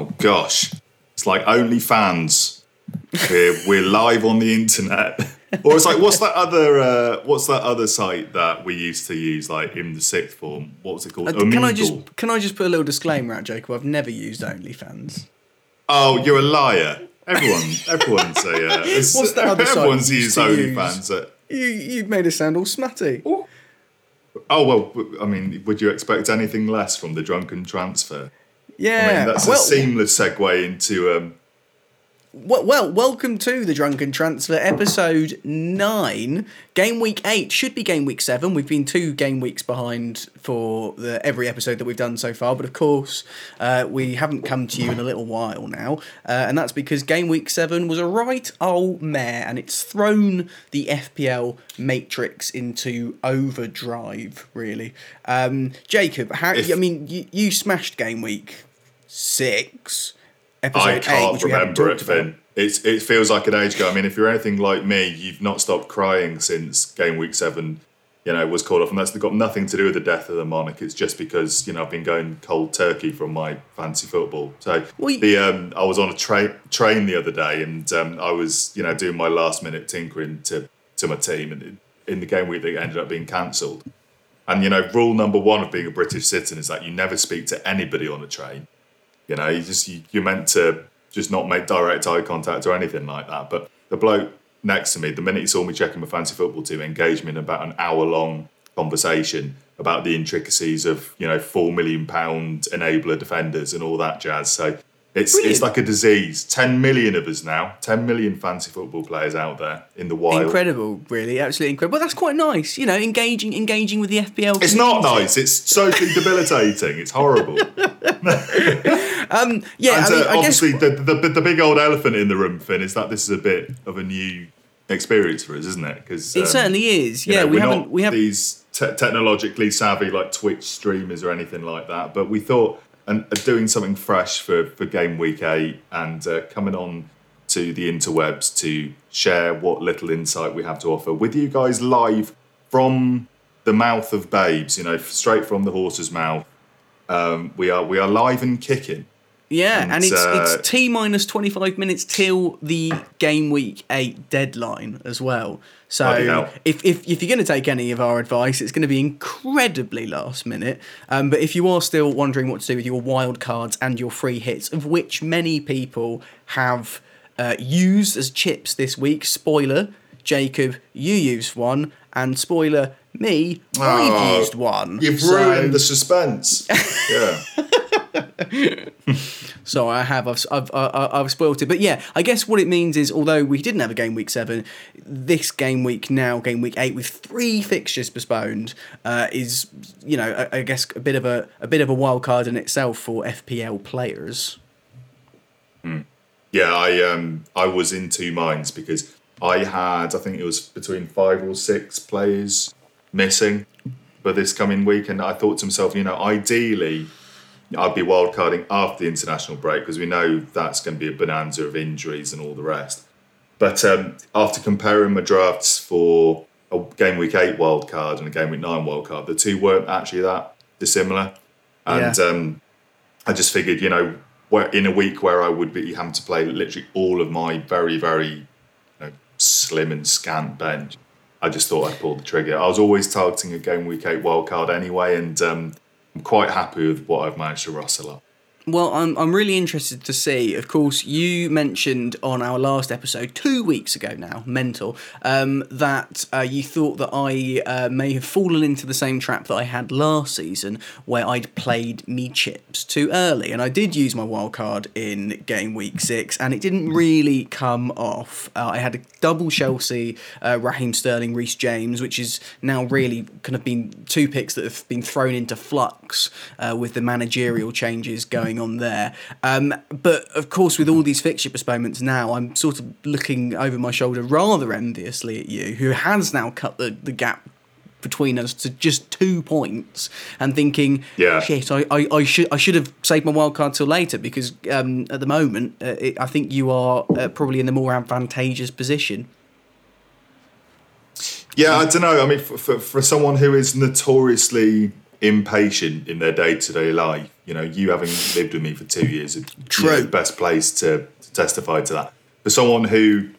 Oh gosh, it's like OnlyFans. We're we're live on the internet. or it's like what's that other uh, what's that other site that we used to use like in the sixth form? What was it called? Uh, can I just can I just put a little disclaimer out, Jacob? I've never used OnlyFans. Oh, you're a liar. Everyone, everyone's a. Uh, What's that other site everyone's used use? OnlyFans. Uh, You you made it sound all smutty. oh well, I mean, would you expect anything less from the drunken transfer? Yeah. I mean, that's well, a seamless segue into um, well, well, welcome to the Drunken Transfer episode nine. Game week eight should be game week seven. We've been two game weeks behind for the every episode that we've done so far, but of course, uh, we haven't come to you in a little while now, uh, and that's because game week seven was a right old mare, and it's thrown the FPL matrix into overdrive. Really, um, Jacob, how? If- I mean, you, you smashed game week six. Episode I can't which we remember it. Finn. It's, it feels like an age ago. I mean, if you're anything like me, you've not stopped crying since game week seven, you know, was called off. And that's got nothing to do with the death of the monarch. It's just because, you know, I've been going cold turkey from my fancy football. So Well, the um, I was on a tra- train the other day and um, I was, you know, doing my last minute tinkering to, to my team. And in the game week, they ended up being cancelled. And, you know, rule number one of being a British citizen is that you never speak to anybody on a train. You know, you just you, you're meant to just not make direct eye contact or anything like that. But the bloke next to me, the minute he saw me checking my fancy football team, engaged me in about an hour long conversation about the intricacies of you know four million pound enabler defenders and all that jazz. So it's Brilliant. it's like a disease. Ten million of us now. Ten million fancy football players out there in the wild. Incredible, really, absolutely incredible. Well, that's quite nice, you know, engaging engaging with the FPL. It's not nice. It's socially debilitating. It's horrible. Yeah, and I mean, uh, I guess obviously, the, the the big old elephant in the room, Finn, is that this is a bit of a new experience for us, isn't it? Because it certainly is. Yeah, we we're haven't not we have these te- technologically savvy like Twitch streamers or anything like that. But we thought and doing something fresh for for game week eight and uh, coming on to the interwebs to share what little insight we have to offer with you guys live from the mouth of babes. You know, straight from the horse's mouth. Um, we are we are live and kicking. Yeah, and, and it's uh, it's T minus twenty five minutes till the game week eight deadline as well. So if, if if you're going to take any of our advice, it's going to be incredibly last minute. Um, but if you are still wondering what to do with your wild cards and your free hits, of which many people have uh, used as chips this week, spoiler, Jacob, you used one, and spoiler, me, Oh, I've used one. You've So- ruined the suspense. yeah. So I have, I've, I've, I've, spoilt it. But yeah, I guess what it means is, although we didn't have a game week seven, this game week now, game week eight, with three fixtures postponed, uh, is you know, I, I guess a bit of a a bit of a wild card in itself for FPL players. Yeah, I um I was in two minds because I had I think it was between five or six players missing for this coming week, and I thought to myself, you know, ideally I'd be wildcarding after the international break because we know that's going to be a bonanza of injuries and all the rest. But um, after comparing my drafts for a game week eight wildcard and a game week nine wildcard, the two weren't actually that dissimilar. And Yeah. um, I just figured, you know, in a week where I would be having to play literally all of my very, very you know, slim and scant bench, I just thought I'd pull the trigger. I was always targeting a game week eight wildcard anyway, and um, I'm quite happy with what I've managed to rustle up. Well, I'm, I'm really interested to see. Of course, you mentioned on our last episode, two weeks ago now, mental, um, that uh, you thought that I uh, may have fallen into the same trap that I had last season, where I'd played me chips too early. And I did use my wild card in game week six, and it didn't really come off. Uh, I had a double Chelsea, uh, Raheem Sterling, Reece James, which is now really kind of been two picks that have been thrown into flux uh, with the managerial changes going on there. Um, but of course, with all these fixture postponements now, I'm sort of looking over my shoulder rather enviously at you, who has now cut the, the gap between us to just two points and thinking Yeah. shit I, I, I should I should have saved my wild card till later because um, at the moment uh, it, I think you are uh, probably in the more advantageous position Yeah, I don't know. I mean, for, for, for someone who is notoriously impatient in their day to day life. You know, you having lived with me for two years, is True. the best place to, to testify to that. For someone who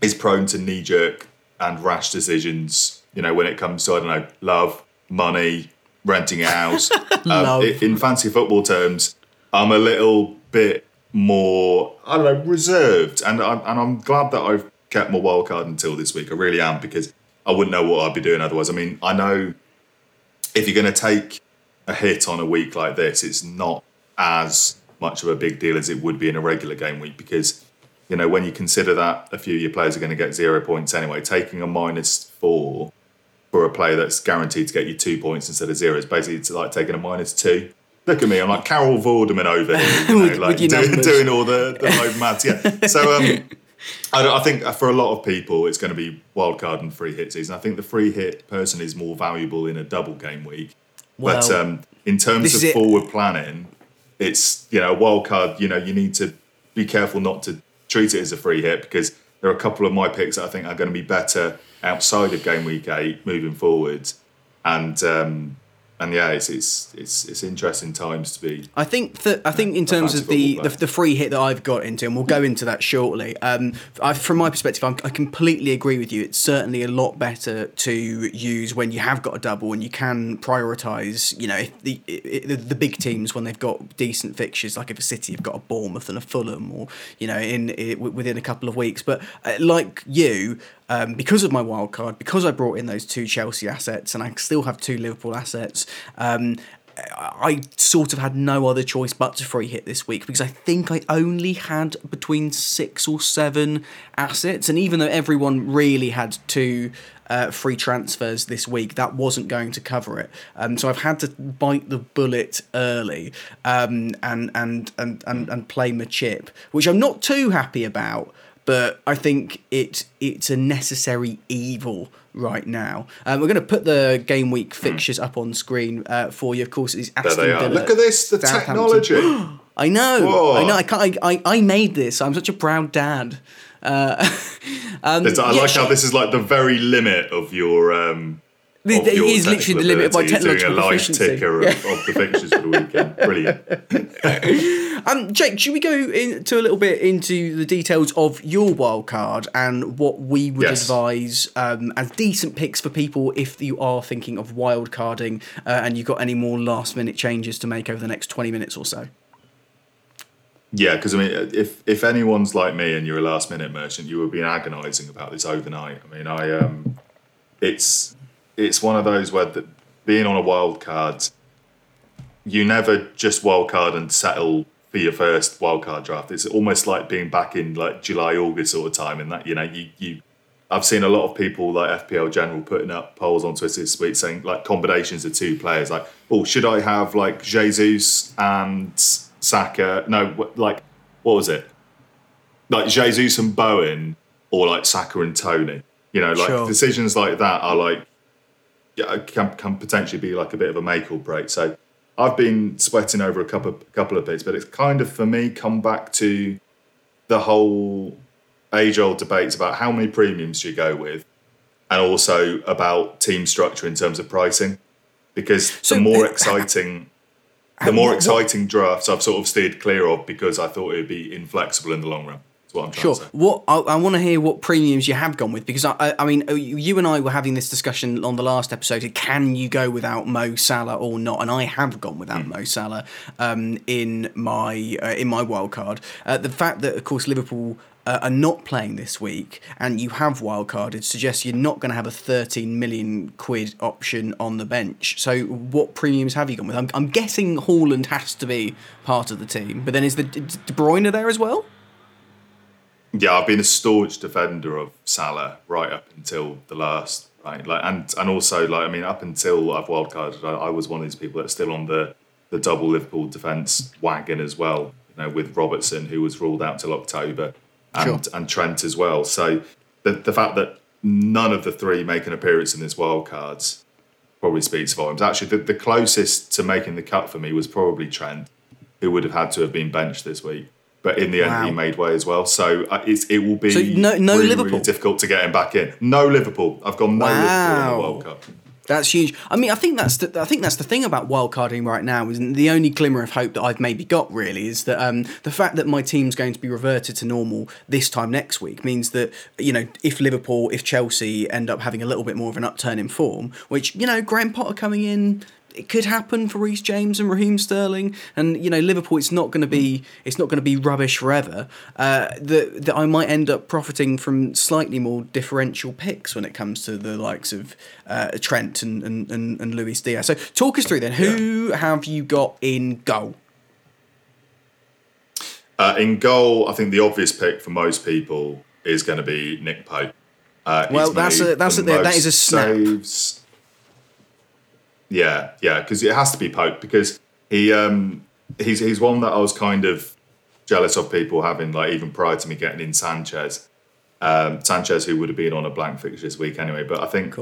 is prone to knee jerk and rash decisions, you know, when it comes to I don't know, love, money, renting a house. Um, in fancy football terms, I'm a little bit more I don't know reserved, and I'm and I'm glad that I've kept my wild card until this week. I really am because I wouldn't know what I'd be doing otherwise. I mean, I know if you're going to take a hit on a week like this, it's not as much of a big deal as it would be in a regular game week because you know when you consider that a few of your players are going to get zero points anyway, taking a minus four for a player that's guaranteed to get you two points instead of zero is basically it's like taking a minus two. Look at me, I'm like Carol Vorderman over here, you know, With- like with your doing, doing all the, the load maths. Yeah. So um, I, don't- I think for a lot of people, it's going to be wild card and free hit season. I think the free hit person is more valuable in a double game week. but um, in terms of is it. forward planning, it's you know wild card. You know you need to be careful not to treat it as a free hit because there are a couple of my picks that I think are going to be better outside of game week eight moving forward, and um, and yeah, it's it's it's it's interesting times to be I think that I think in terms of the, the the free hit that I've got into, and we'll go into that shortly. Um, I, from my perspective, I'm, I completely agree with you. It's certainly a lot better to use when you have got a double and you can prioritise. You know, if the, the the big teams when they've got decent fixtures, like if a City have got a Bournemouth and a Fulham, or you know, in, i within a couple of weeks. But uh, like you, um, because of my wild card, because I brought in those two Chelsea assets, and I still have two Liverpool assets. Um, I sort of had no other choice but to free hit this week because I think I only had between six or seven assets, and even though everyone really had two uh, free transfers this week, that wasn't going to cover it. Um, so I've had to bite the bullet early um, and, and and and and play my chip, which I'm not too happy about but I think it it's a necessary evil right now. Um, we're going to put the game week fixtures up on screen uh, for you. Of course, it's there Aston they are. Villa. Look at this, the technology. I know, Whoa. I know. I can't. I, I, I made this. I'm such a proud dad. Uh, um, It's- I yeah, like sure. how this is like the very limit of your. Um, It your is literally the limit of my technical ability. You're technological doing a live proficiency. ticker of, of the fixtures for the weekend. Brilliant. Um, Jake, should we go into a little bit into the details of your wild card and what we would Yes. advise um, as decent picks for people if you are thinking of wild carding uh, and you've got any more last minute changes to make over the next 20 minutes or so? Yeah, because I mean, if if anyone's like me and you're a last minute merchant, you would be agonising about this overnight. I mean, I um, it's it's one of those where the, being on a wild card, you never just wild card and settle for your first wild card draft. It's almost like being back in like July August sort of time, and that you know you you. I've seen a lot of people like FPL General putting up polls on Twitter this week saying like combinations of two players. Like, oh, should I have like Jesus and Saka? No, like what was it? Like Jesus and Bowen, or like Saka and Toney. You know, like Sure. decisions like that are like can can potentially be like a bit of a make or break. So I've been sweating over a couple of, couple of bits, but it's kind of for me come back to the whole age old debates about how many premiums do you go with, and also about team structure in terms of pricing, because So, the more uh, exciting. The more exciting drafts I've sort of steered clear of because I thought it would be inflexible in the long run. That's what I'm Sure. What I, I want to hear what premiums you have gone with because I, I, I mean uh, you and I were having this discussion on the last episode. Can you go without Mo Salah or not? And I have gone without Mo Salah um, in my uh, in my wild card. Uh, the fact that of course Liverpool. Uh, are not playing this week, and you have wildcarded, suggests you're not going to have a 13 million quid option on the bench. So, what premiums have you gone with? I'm, I'm guessing Haaland has to be part of the team, but then is the is De Bruyne there as well? Yeah, I've been a staunch defender of Salah right up until the last, right? Like, and and also like I mean, up until I've wildcarded, I, I was one of these people that's still on the the double Liverpool defence wagon as well. You know, with Robertson who was ruled out till October, and Sure. and Trent as well. So the the fact that none of the three make an appearance in this wildcards probably speaks volumes. Actually, the, the closest to making the cut for me was probably Trent, who would have had to have been benched this week. But in the end, Wow. he made way as well. So uh, it's, it will be So no- no really, Liverpool? really difficult to get him back in. No Liverpool. I've gone no Liverpool in the World Cup. That's huge. I mean, I think that's the I think that's the thing about wildcarding right now. Is the only glimmer of hope that I've maybe got really is that um, the fact that my team's going to be reverted to normal this time next week means that you know if Liverpool, if Chelsea end up having a little bit more of an upturn in form, which you know Graham Potter coming in it could happen for Reece James and Raheem Sterling, and you know Liverpool. It's not going to be it's not going to be rubbish forever. Uh, that that I might end up profiting from slightly more differential picks when it comes to the likes of uh, Trent and, and and and Luis Diaz. So talk us through then. Who yeah. have you got in goal? Uh, in goal, I think the obvious pick for most people is going to be Nick Pope. Uh, well, that's a that's a, that is a snap. Saves yeah, yeah, because it has to be Pope because he um, he's he's one that I was kind of jealous of people having like even prior to me getting in Sanchez. Um, Sanchez, who would have been on a blank fixture this week anyway, but I think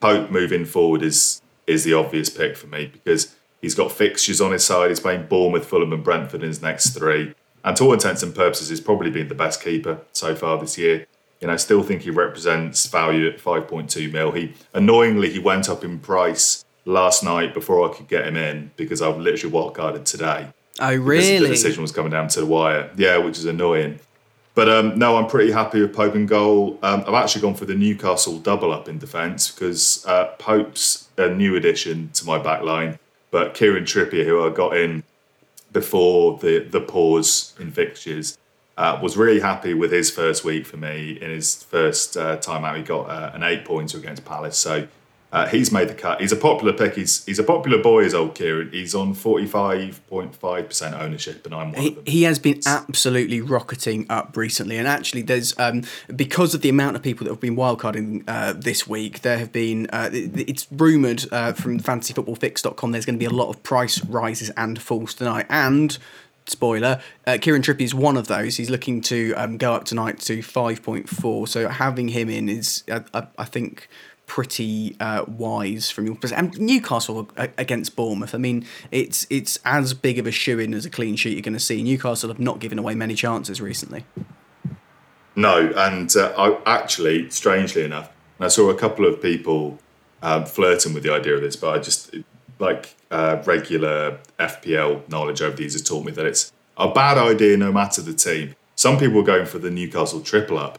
Pope moving forward is is the obvious pick for me because he's got fixtures on his side. He's playing Bournemouth, Fulham, and Brentford in his next three, and to all intents and purposes, he's probably been the best keeper so far this year. You know, I still think he represents value at 5.2 mil. He annoyingly he went up in price last night before I could get him in because I've literally wildcarded today. Oh, really? The decision was coming down to the wire. Yeah, which is annoying. But um, no, I'm pretty happy with Pope and goal. Um, I've actually gone for the Newcastle double up in defence because uh, Pope's a new addition to my back line, but Kieran Trippier, who I got in before the the pause in fixtures, uh, was really happy with his first week for me. In his first uh, time out, he got uh, an eight pointer against Palace. So uh, he's made the cut. He's a popular pick. He's he's a popular boy, is old Kieran. He's on forty five point five percent ownership, and I'm one he, of them. He has been absolutely rocketing up recently, and actually, there's um, because of the amount of people that have been wildcarding uh, this week. There have been uh, it's rumored uh, from FantasyFootballFix.com. There's going to be a lot of price rises and falls tonight, and spoiler, uh, Kieran Trippier is one of those. He's looking to um, go up tonight to 5.4. So having him in is, I, I, I think, pretty uh, wise from your perspective. And Newcastle against Bournemouth. I mean, it's it's as big of a shoe in as a clean sheet you're going to see. Newcastle have not given away many chances recently. No, and uh, I, actually, strangely enough, I saw a couple of people um, flirting with the idea of this, but I just like uh, regular FPL knowledge over these has taught me that it's a bad idea no matter the team. Some people are going for the Newcastle triple up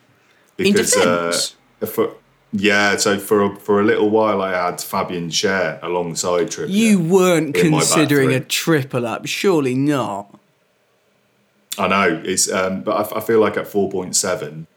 because uh, for, yeah, so for a, for a little while I had Fabian Schär alongside Trippier. You weren't considering a triple up, surely not. I know it's, um, but I, I, feel like at four point seven,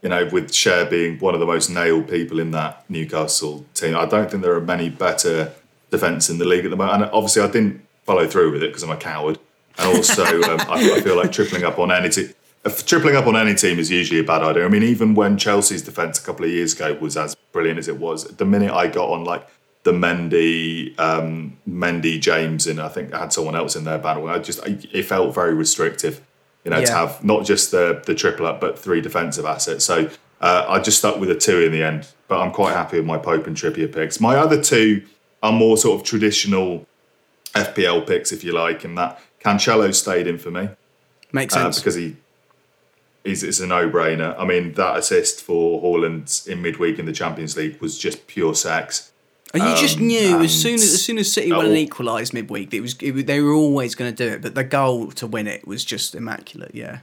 you know, with Schär being one of the most nailed people in that Newcastle team, I don't think there are many better defence in the league at the moment. And obviously, I didn't follow through with it because I'm a coward, and also um, I, I, feel like tripling up on any team tripling up on any team is usually a bad idea. I mean, even when Chelsea's defence a couple of years ago was as brilliant as it was, the minute I got on like the Mendy, um, Mendy, James, and I think I had someone else in there battle, I just I, it felt very restrictive. You know, yeah. to have not just the the triple up, but three defensive assets. So uh, I just stuck with a two in the end. But I'm quite happy with my Pope and Trippier picks. My other two are more sort of traditional FPL picks, if you like, and that Cancelo stayed in for me. Makes sense uh, because he is it's a no-brainer. I mean, that assist for Haaland in midweek in the Champions League was just pure sex. And you um, just knew as soon as as soon as City went and equalised midweek, it was, it they were always going to do it. But the goal to win it was just immaculate. Yeah,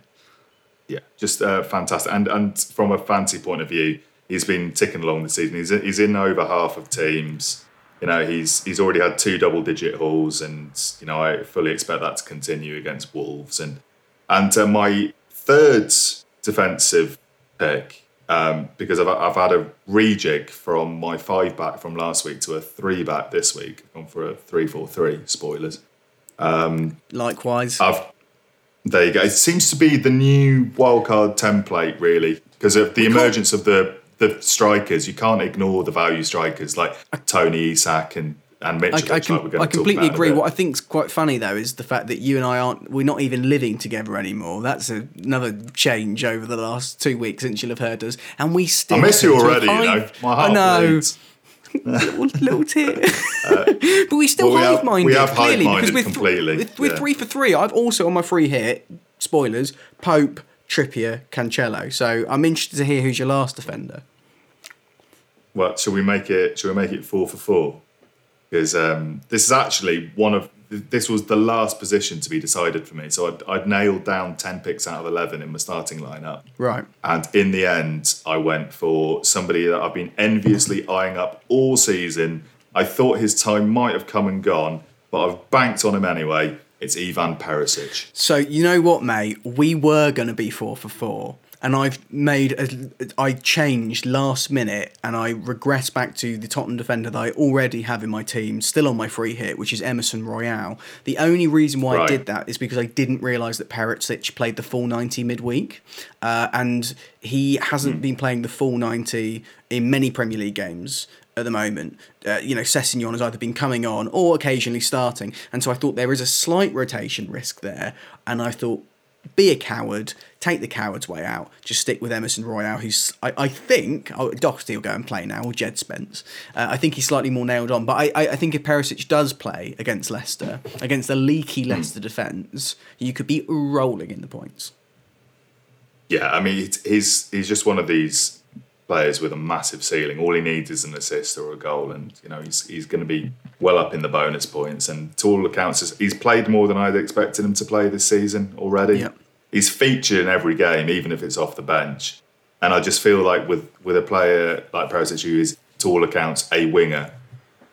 yeah, just uh, fantastic. And and from a fancy point of view, he's been ticking along the season. He's he's in over half of teams. You know, he's he's already had two double-digit hauls, and you know I fully expect that to continue against Wolves. And and uh, my third defensive pick um, because I've, I've had a rejig from my five back from last week to a three back this week. I've gone for a three four three. Spoilers. Um, Likewise. I've, there you go. It seems to be the new wildcard template, really, because of the emergence of the the strikers. You can't ignore the value strikers like Toney Isak and and Mitchell. I, I, can, like I completely agree. What I think's quite funny though is the fact that you and I aren't we're not even living together anymore. That's a, another change over the last two weeks since you'll have heard us, and we still. I miss you already. You know, my heart I know. little, little tear. Uh, but we still well, hive minded. We have hive minded completely. With, with yeah. three for three, I've also on my free hit. Spoilers: Pope, Trippier, Cancelo. So I'm interested to hear who's your last defender. Well, shall we make it? Shall we make it four for four? Because um, this is actually one of this was the last position to be decided for me. So I'd, I'd nailed down ten picks out of eleven in my starting lineup. Right. And in the end, I went for somebody that I've been enviously eyeing up all season. I thought his time might have come and gone, but I've banked on him anyway. It's Ivan Perisic. So you know what, mate? We were going to be four for four, and I've made a, I changed last minute, and I regress back to the Tottenham defender that I already have in my team, still on my free hit, which is Emerson Royal. The only reason why I did that is because I didn't realise that Perisic played the full ninety midweek, uh, and he hasn't been playing the full ninety in many Premier League games at the moment. Uh, you know, Sessegnon has either been coming on or occasionally starting, and so I thought there is a slight rotation risk there, and I thought be a coward, take the coward's way out, just stick with Emerson Royal, who's I, I think oh, Doherty will go and play now, or Jed Spence. Uh, I think he's slightly more nailed on, but I, I, I think if Perisic does play against Leicester, against the leaky Leicester defence, you could be rolling in the points. Yeah, I mean, he's he's just one of these players with a massive ceiling. All he needs is an assist or a goal, and you know he's he's going to be well up in the bonus points. And to all accounts, he's played more than I'd expected him to play this season already. Yep. He's featured in every game, even if it's off the bench. And I just feel like with with a player like Perisic, who is to all accounts a winger,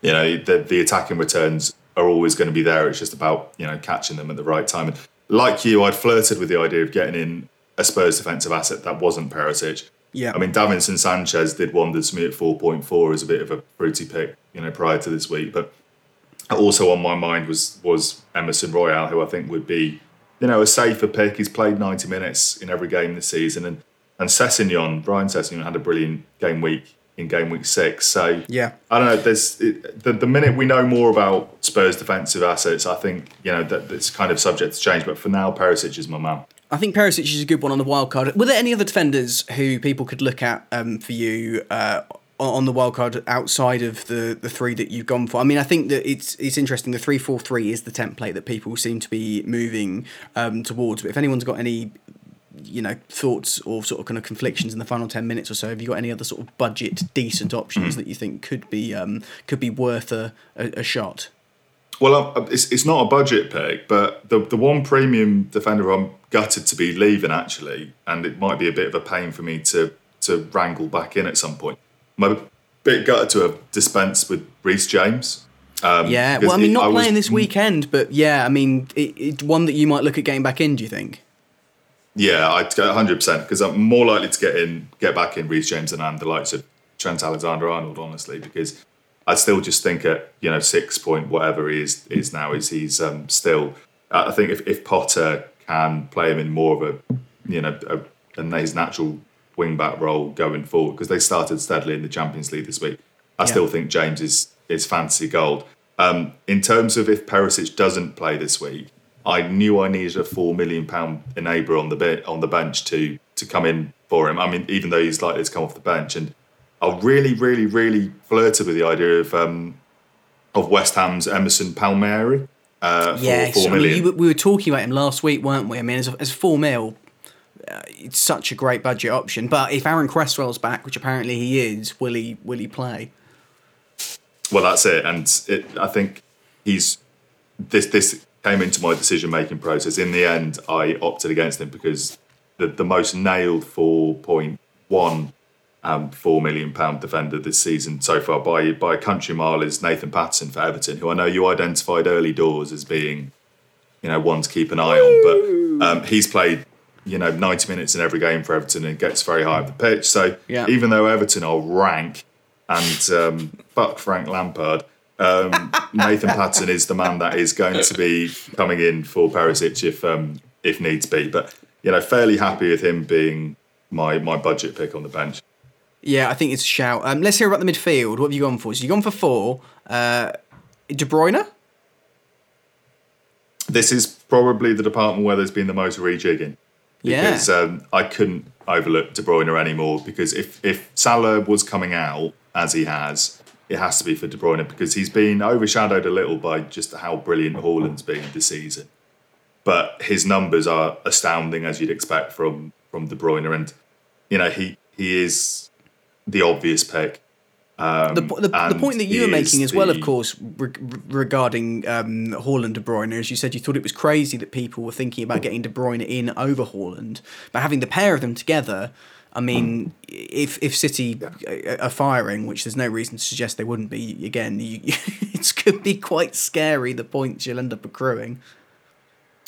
you know the the attacking returns are always going to be there. It's just about you know catching them at the right time. And like you, I'd flirted with the idea of getting in a Spurs defensive asset that wasn't Perisic. Yeah. I mean, Davinson Sanchez did wonders to me at 4.4 as a bit of a fruity pick, you know, prior to this week. But also on my mind was was Emerson Royal, who I think would be, you know, a safer pick. He's played 90 minutes in every game this season. And and Sessegnon, Ryan Sessegnon had a brilliant game week in game week six. So Yeah. I don't know. There's it, the the minute we know more about Spurs defensive assets, I think you know that it's kind of subject to change. But for now, Perisic is my man. I think Perisic is a good one on the wild card. Were there any other defenders who people could look at um, for you uh, on the wild card outside of the, the three that you've gone for? I mean, I think that it's it's interesting. The three four three is the template that people seem to be moving um, towards. But if anyone's got any you know thoughts or sort of kind of conflictions in the final 10 minutes or so have you got any other sort of budget decent options that you think could be um, could be worth a, a, a shot Well, uh, it's, it's not a budget pick, but the the one premium defender I'm gutted to be leaving actually, and it might be a bit of a pain for me to to wrangle back in at some point. I'm a bit gutted to have dispensed with Reece James. Um, yeah well i mean it- not was- playing this weekend but yeah i mean it, it, one that you might look at getting back in do you think Yeah, I'd go 100 percent because I'm more likely to get in, get back in Reece James than I am the likes of Trent Alexander-Arnold, honestly, because I still just think at you know six point whatever he is is now is he's um, still. I think if, if Potter can play him in more of a you know a, a his natural wing back role going forward because they started steadily in the Champions League this week. I Yeah. still think James is is fantasy gold. Um, in terms of if Perisic doesn't play this week, I knew I needed a four million pound enabler on the bit on the bench to to come in for him. I mean, even though he's likely to come off the bench, and I really, really, really flirted with the idea of um, of West Ham's Emerson Palmieri uh, for four I mean, you, we were talking about him last week, weren't we? I mean, as, as four mil, uh, it's such a great budget option. But if Aaron Cresswell's back, which apparently he is, will he will he play? Well, that's it, and it, I think he's this. This came into my decision making process. In the end, I opted against him because the the most nailed four point one um, four million pound defender this season so far by by a country mile is Nathan Patterson for Everton, who I know you identified early doors as being, you know, one to keep an eye on. But um, he's played, you know, ninety minutes in every game for Everton and gets very high up the pitch. So Yeah. even though Everton are rank and um, fuck Frank Lampard. Um, Nathan Patterson is the man that is going to be coming in for Perisic if um, if needs be. But you know, fairly happy with him being my my budget pick on the bench. Yeah, I think it's a shout. Um, let's hear about the midfield. What have you gone for? So you've gone for four. Uh, De Bruyne? This is probably the department where there's been the most rejigging. Yeah. Because um, I couldn't overlook De Bruyne anymore because if, if Salah was coming out as he has, it has to be for De Bruyne because he's been overshadowed a little by just how brilliant Haaland's been this season. But his numbers are astounding as you'd expect from from De Bruyne, and you know he he is the obvious pick. Um, the, the, the point that you were making as well, of course, re- regarding um, Haaland De Bruyne, as you said, you thought it was crazy that people were thinking about getting De Bruyne in over Haaland, but having the pair of them together. I mean, if if City are firing, which there's no reason to suggest they wouldn't be, again, you, it could be quite scary the points you'll end up accruing.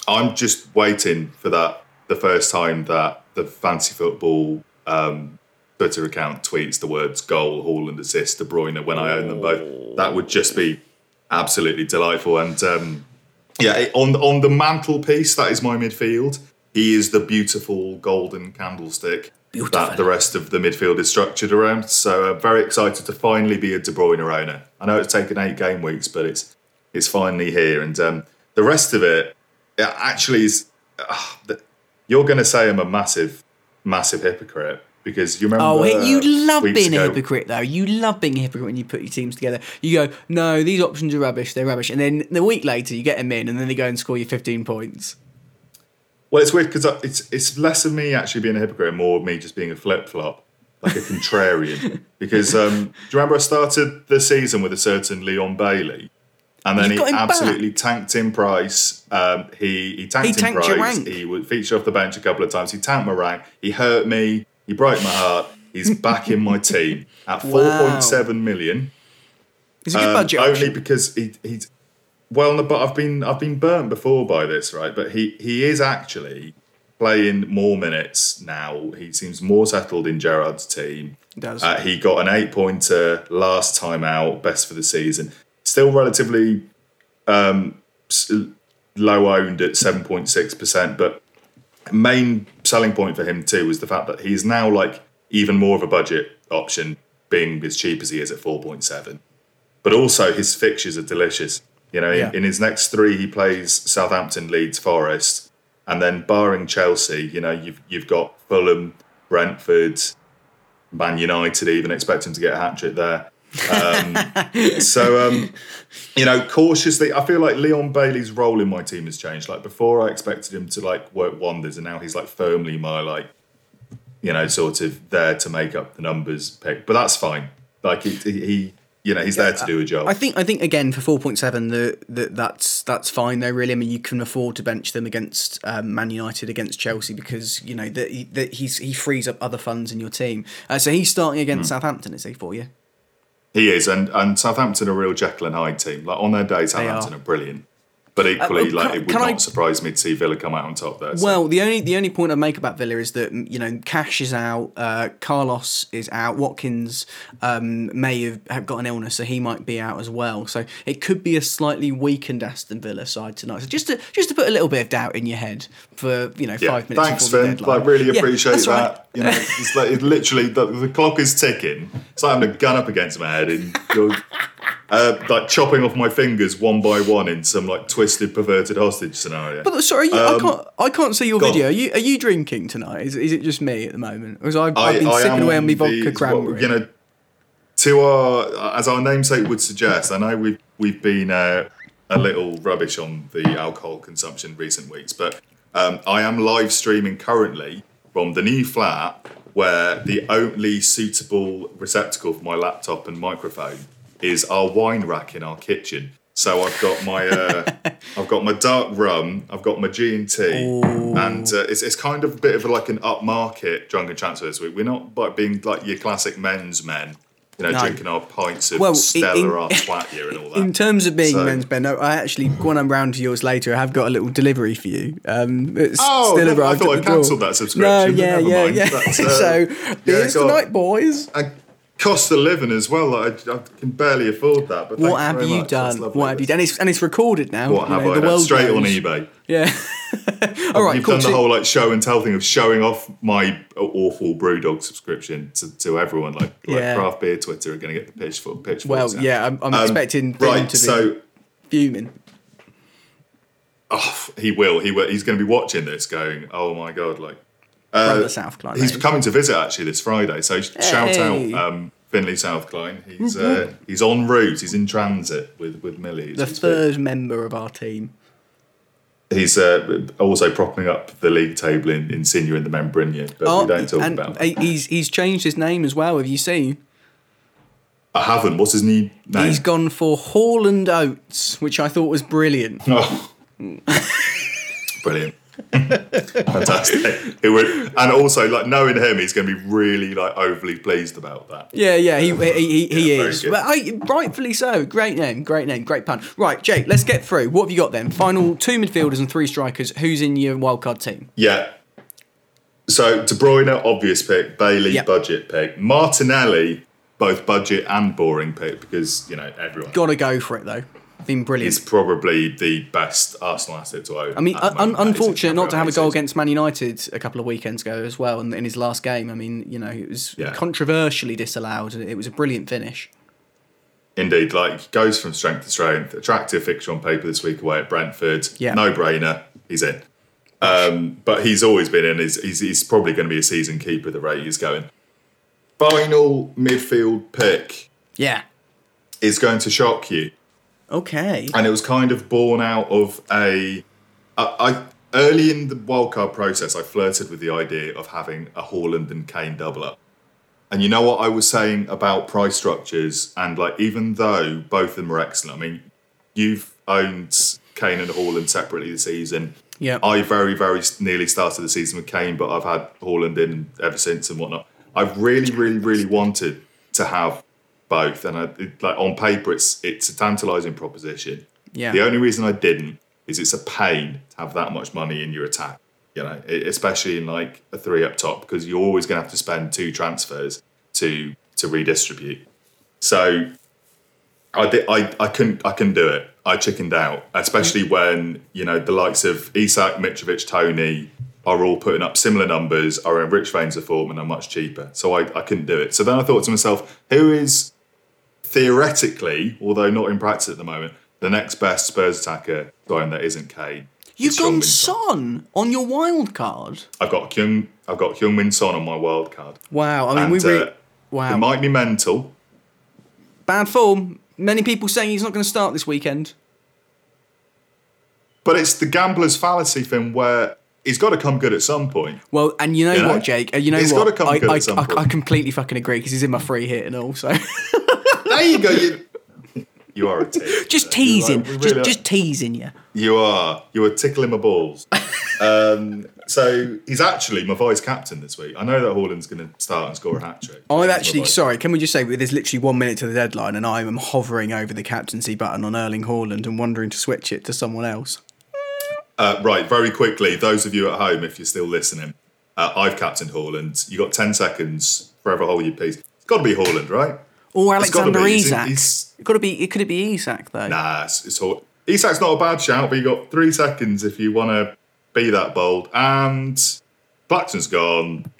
I'm just waiting for that the first time that the fancy football um, Twitter account tweets the words goal, Haaland assist, De Bruyne when I own them both. That would just be absolutely delightful. And um, yeah, on on the mantelpiece, that is my midfield. He is the beautiful golden candlestick Beautiful. that the rest of the midfield is structured around. So I'm very excited to finally be a De Bruyne owner. I know it's taken eight game weeks, but it's it's finally here. And um, the rest of it, it actually is. Uh, you're going to say I'm a massive, massive hypocrite because you remember. Oh, you love being a hypocrite, though. You love being a hypocrite when you put your teams together. You go, no, these options are rubbish. They're rubbish, and then the week later you get them in, and then they go and score you 15 points. Well, it's weird because it's it's less of me actually being a hypocrite, and more of me just being a flip flop, like a contrarian. because um, do you remember I started the season with a certain Leon Bailey, and then he him back. absolutely tanked in price. Um, he he tanked He in tanked your price. He would feature off the bench a couple of times. He tanked my rank. He hurt me. He broke my heart. He's back in my team at Wow. four point seven million. It's a good Um, budget only option. because he he's well, no, but I've been I've been burnt before by this, right? But he he is actually playing more minutes now. He seems more settled in Gerrard's team. Does. Uh, he got an eight pointer last time out, best for the season. Still relatively um, low owned at seven point six percent, but main selling point for him too was the fact that he's now like even more of a budget option, being as cheap as he is at four point seven. But also his fixtures are delicious. You know, Yeah. in, in his next three, he plays Southampton, Leeds, Forest, and then barring Chelsea, you know, you've you've got Fulham, Brentford, Man United. Even expect him to get a hat trick there. Um, so, um, you know, cautiously, I feel like Leon Bailey's role in my team has changed. Like before, I expected him to like work wonders, and now he's like firmly my like, you know, sort of there to make up the numbers pick. But that's fine. Like he, he you know, he's there to do a job. I think I think again for four point seven, the, the that's that's fine though. Really, I mean, you can afford to bench them against um, Man United, against Chelsea, because you know that that he's he frees up other funds in your team. Uh, so he's starting against Hmm. Southampton, is he for you? He is, and and Southampton are a real Jekyll and Hyde team. Like on their day, Southampton are. are. brilliant, but equally, Uh, like I- it would not I- surprise me to see Villa come out on top there. So- Well, the only the only point I make about Villa is that you know Cash is out, uh, Carlos is out, Watkins um, may have, have got an illness, so he might be out as well. So it could be a slightly weakened Aston Villa side tonight. So just to just to put a little bit of doubt in your head for you know yeah, five minutes. thanks, Finn. deadline. Like, really appreciate that's that. right. You know, it's like it literally the, the clock is ticking. It's like having a gun up against my head, and you're uh, like chopping off my fingers one by one in some like twisted, perverted hostage scenario. But sorry, you, I Um, can't. I can't see your video. Are you are you drinking tonight? Is, is it just me at the moment? Because I've, I, I've been I sipping away on my vodka well, cranberry. you know, to our as our namesake would suggest. I know we've we've been uh, a little rubbish on the alcohol consumption recent weeks, but um, I am live streaming currently from the new flat where the only suitable receptacle for my laptop and microphone is our wine rack in our kitchen. So I've got my uh, I've got my dark rum, I've got my G and T, and uh, it's, it's kind of a bit of a, like an upmarket drunken transfer this week. We're not like being like your classic men's men, you know, No. drinking our pints of Well, Stella in- you and all that. In terms of being So- men's Ben, I actually when I'm round to yours later, I have got a little delivery for you. Um, it's Oh, still never- I arrived thought I cancelled that subscription, No, yeah, never yeah, mind. yeah. Uh, so yeah, beers go on. tonight, boys. and cost of living as well. Like, I, I can barely afford that. But What have you much. Done? What have you done? It's, and it's recorded now. What have know, I the done? world Straight on knows. eBay. Yeah. All right, You've cool. done the whole like show and tell thing of showing off my awful BrewDog subscription to, to everyone. Like, like Yeah. craft beer Twitter are going to get the pitchfork. pitchforks well, out. yeah, I'm, I'm Um, expecting right. to be So fuming. oh, he will. He will. He's going to be watching this, going, "Oh my god!" Like Brother Southcline. he's coming to visit actually this Friday. So shout out um, Finley Southcline. He's uh, he's en route. He's in transit with with Millie. the been- third member of our team. He's uh, also propping up the league table in, in Senior in the Membrinha, but we don't talk Oh, and about. he's he's changed his name as well. Have you seen? I haven't. What's his new name? He's gone for Haaland Oats, which I thought was brilliant. Oh. Brilliant. Fantastic. It would, and also, like knowing him, he's going to be really like overly pleased about that. Yeah, yeah, he he, he, he Yeah, is. But I, rightfully so. Great name, great name, great pun. Right, Jake, let's get through. What have you got then? Final two midfielders and three strikers. Who's in your wildcard team? Yeah. So De Bruyne, obvious pick. Bailey, Yep. budget pick. Martinelli, both budget and boring pick because you know everyone. Got to go for it though. Been brilliant. He's probably the best Arsenal asset to own. I mean, un- moment. That is unfortunate not to have a goal against Man United a couple of weekends ago as well, in, in his last game. I mean, you know, it was Yeah. controversially disallowed. and It was a brilliant finish. Indeed, like goes from strength to strength. Attractive fixture on paper this week away at Brentford. Yeah. No brainer. He's in. Um, but he's always been in. He's, he's, he's probably going to be a season keeper the rate he's going. Final midfield pick Yeah. is going to shock you. Okay. and it was kind of born out of a. I, I early in the wildcard process, I flirted with the idea of having a Haaland and Kane double up. And you know what I was saying about price structures, and like even though both of them are excellent, I mean, you've owned Kane and Haaland separately this season. Yeah. I very, very nearly started the season with Kane, but I've had Haaland in ever since and whatnot. I've really, really, really wanted to have both, and I, it, like on paper, it's it's a tantalising proposition. Yeah. The only reason I didn't is it's a pain to have that much money in your attack. You know, especially in like a three up top, because you're always going to have to spend two transfers to to redistribute. So I did. I, I couldn't. I couldn't do it. I chickened out, especially mm. when you know the likes of Isak, Mitrovic, Toney are all putting up similar numbers, are in rich veins of form, and are much cheaper. So I, I couldn't do it. So then I thought to myself, who is theoretically, although not in practice at the moment, the next best Spurs attacker going that isn't Kane? You've gone Son. On your wild card. I've got Kyung. I've got Heung-Min Son on my wild card. Wow. I mean, And, we re- uh, wow. It might be mental. Bad form. Many people saying he's not going to start this weekend. But it's the gambler's fallacy thing where he's got to come good at some point. Well, and you know You know? what, Jake? Uh, You know He's what? I, good I, at some I, point. I completely fucking agree because he's in my free hit and all. So There you go. You, you are a just teasing, like- we just just teasing you. You are. You are tickling my balls. um, so he's actually my vice captain this week. I know that Haaland's going to start and score a hat trick. I'm actually sorry. Can we just say there's literally one minute to the deadline, and I am hovering over the captaincy button on Erling Haaland and wondering to switch it to someone else. Uh, right, very quickly, those of you at home, if you're still listening, uh, I've captained Haaland. You got 10 seconds forever hold your peace. It's got to be Haaland, right? Or Alexander. Isak. It could be. It could it be Isak though. Nah, it's, it's Haaland. Isak's not a bad shout, but you got three seconds if you want to be that bold. And Blackton's gone.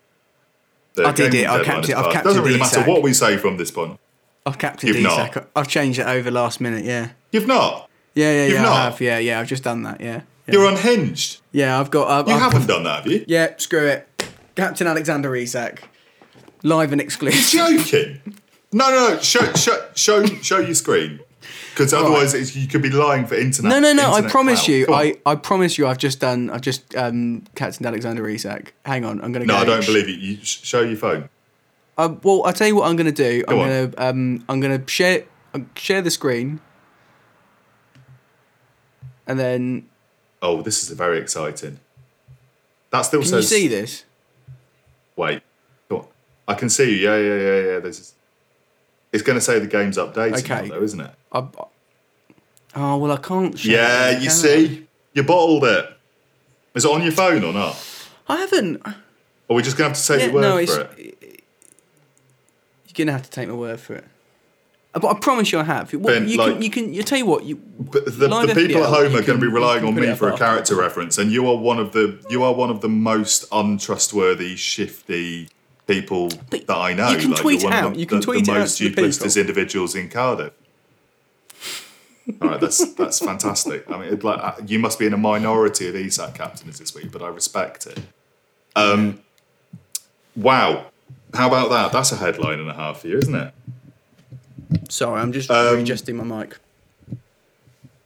The I did it. I it. I've captained Doesn't really matter what we say from this point. I've captured You've not. Isak. I've changed it over last minute. Yeah. You've not. Yeah, yeah, You've yeah. not? I have. Yeah, yeah. I've just done that. Yeah. Yeah, You're unhinged. yeah I've got. I've, You I've- haven't done that, have you? Yeah. Screw it. Captain Alexander Isak. Live and exclusive. Joking. No, no, no. Show, show, show, show your screen. Because otherwise, it's, you could be lying for internet. No, no, no. I promise clout. you. I, I promise you. I've just done. I've just um, captained Alexander Isak. Hang on. I'm gonna. No, go. I don't believe it. You sh- show your phone. Uh, well, I'll tell you what I'm going to do. I'm on. going to um, I'm to share uh, share the screen, and then Oh, this is very exciting. That still can says. Can you see this? Wait. Go on. I can see you. Yeah, yeah, yeah, yeah. There's. It's going to say the game's updated, Okay. though, isn't it? I, oh well, I can't. Share Yeah, you can see, you bottled it. Is it on your phone or not? I? I haven't. Or are we just going to have to take Yeah, your word no, for it? You're gonna have to take my word for it. Uh, But I promise you, I have. What, Ben, you like- can. You can. You tell you what. You. But the, the people at home are going to be relying on me for a character reference, and you are one of the you are one of the most untrustworthy, shifty people But that I know. you can Like, tweet you're one it of out. The, You can the, tweet the it out most to the duplicitous people. individuals in Cardiff. All right, that's that's fantastic. I mean, it, like uh, you must be in a minority of Isak captains this week, but I respect it. Um, wow, how about that? That's a headline and a half for you, isn't it? Sorry, I'm just Um, readjusting my mic.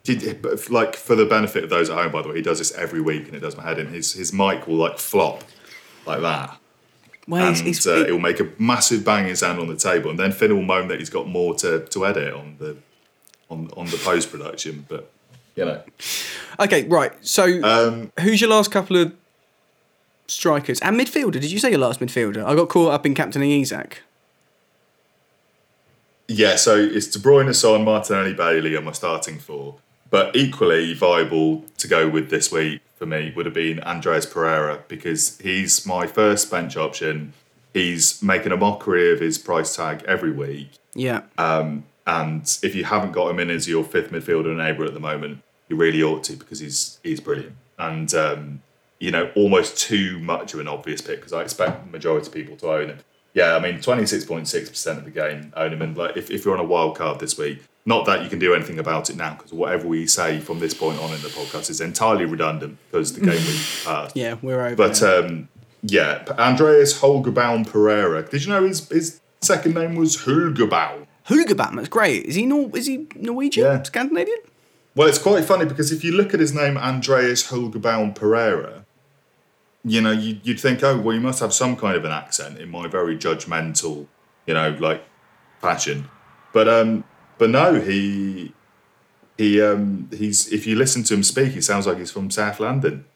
Did, like for the benefit of those at home, by the way, he does this every week, and it does my head in. His his mic will like flop like that. Well, and he's- uh, he'll make a massive banging sound on the table, and then Finn will moan that he's got more to, to edit on the on on the post production. But you know, Okay, right. So, um, who's your last couple of strikers and midfielder? Did you say your last midfielder? I got caught up in captaining Isak. yeah. So it's De Bruyne, Son, Martinelli, Bailey are my starting four. But equally viable to go with this week for me would have been Andreas Pereira because he's my first bench option. He's making a mockery of his price tag every week. Yeah. And if you haven't got him in as your fifth midfielder neighbour at the moment, you really ought to because he's he's brilliant. And um, you know, almost too much of an obvious pick because I expect the majority of people to own him. Yeah, I mean, twenty six point six percent of the game own him, and like if, if you're on a wild card this week, not that you can do anything about it now because whatever we say from this point on in the podcast is entirely redundant because the game week passed. Yeah, we're over. But um, yeah, Andreas Hoelgebaum Pereira. Did you know his his second name was Hoelgebaum? Hugabat, that's great. Is he Nor- Is he Norwegian? Yeah. Scandinavian? Well, it's quite funny because if you look at his name, Andreas Hoelgebaum Pereira, you know, you, you'd think, oh, well, he must have some kind of an accent in my very judgmental, you know, like fashion. But um, but no, he he um, he's if you listen to him speak, he sounds like he's from South London.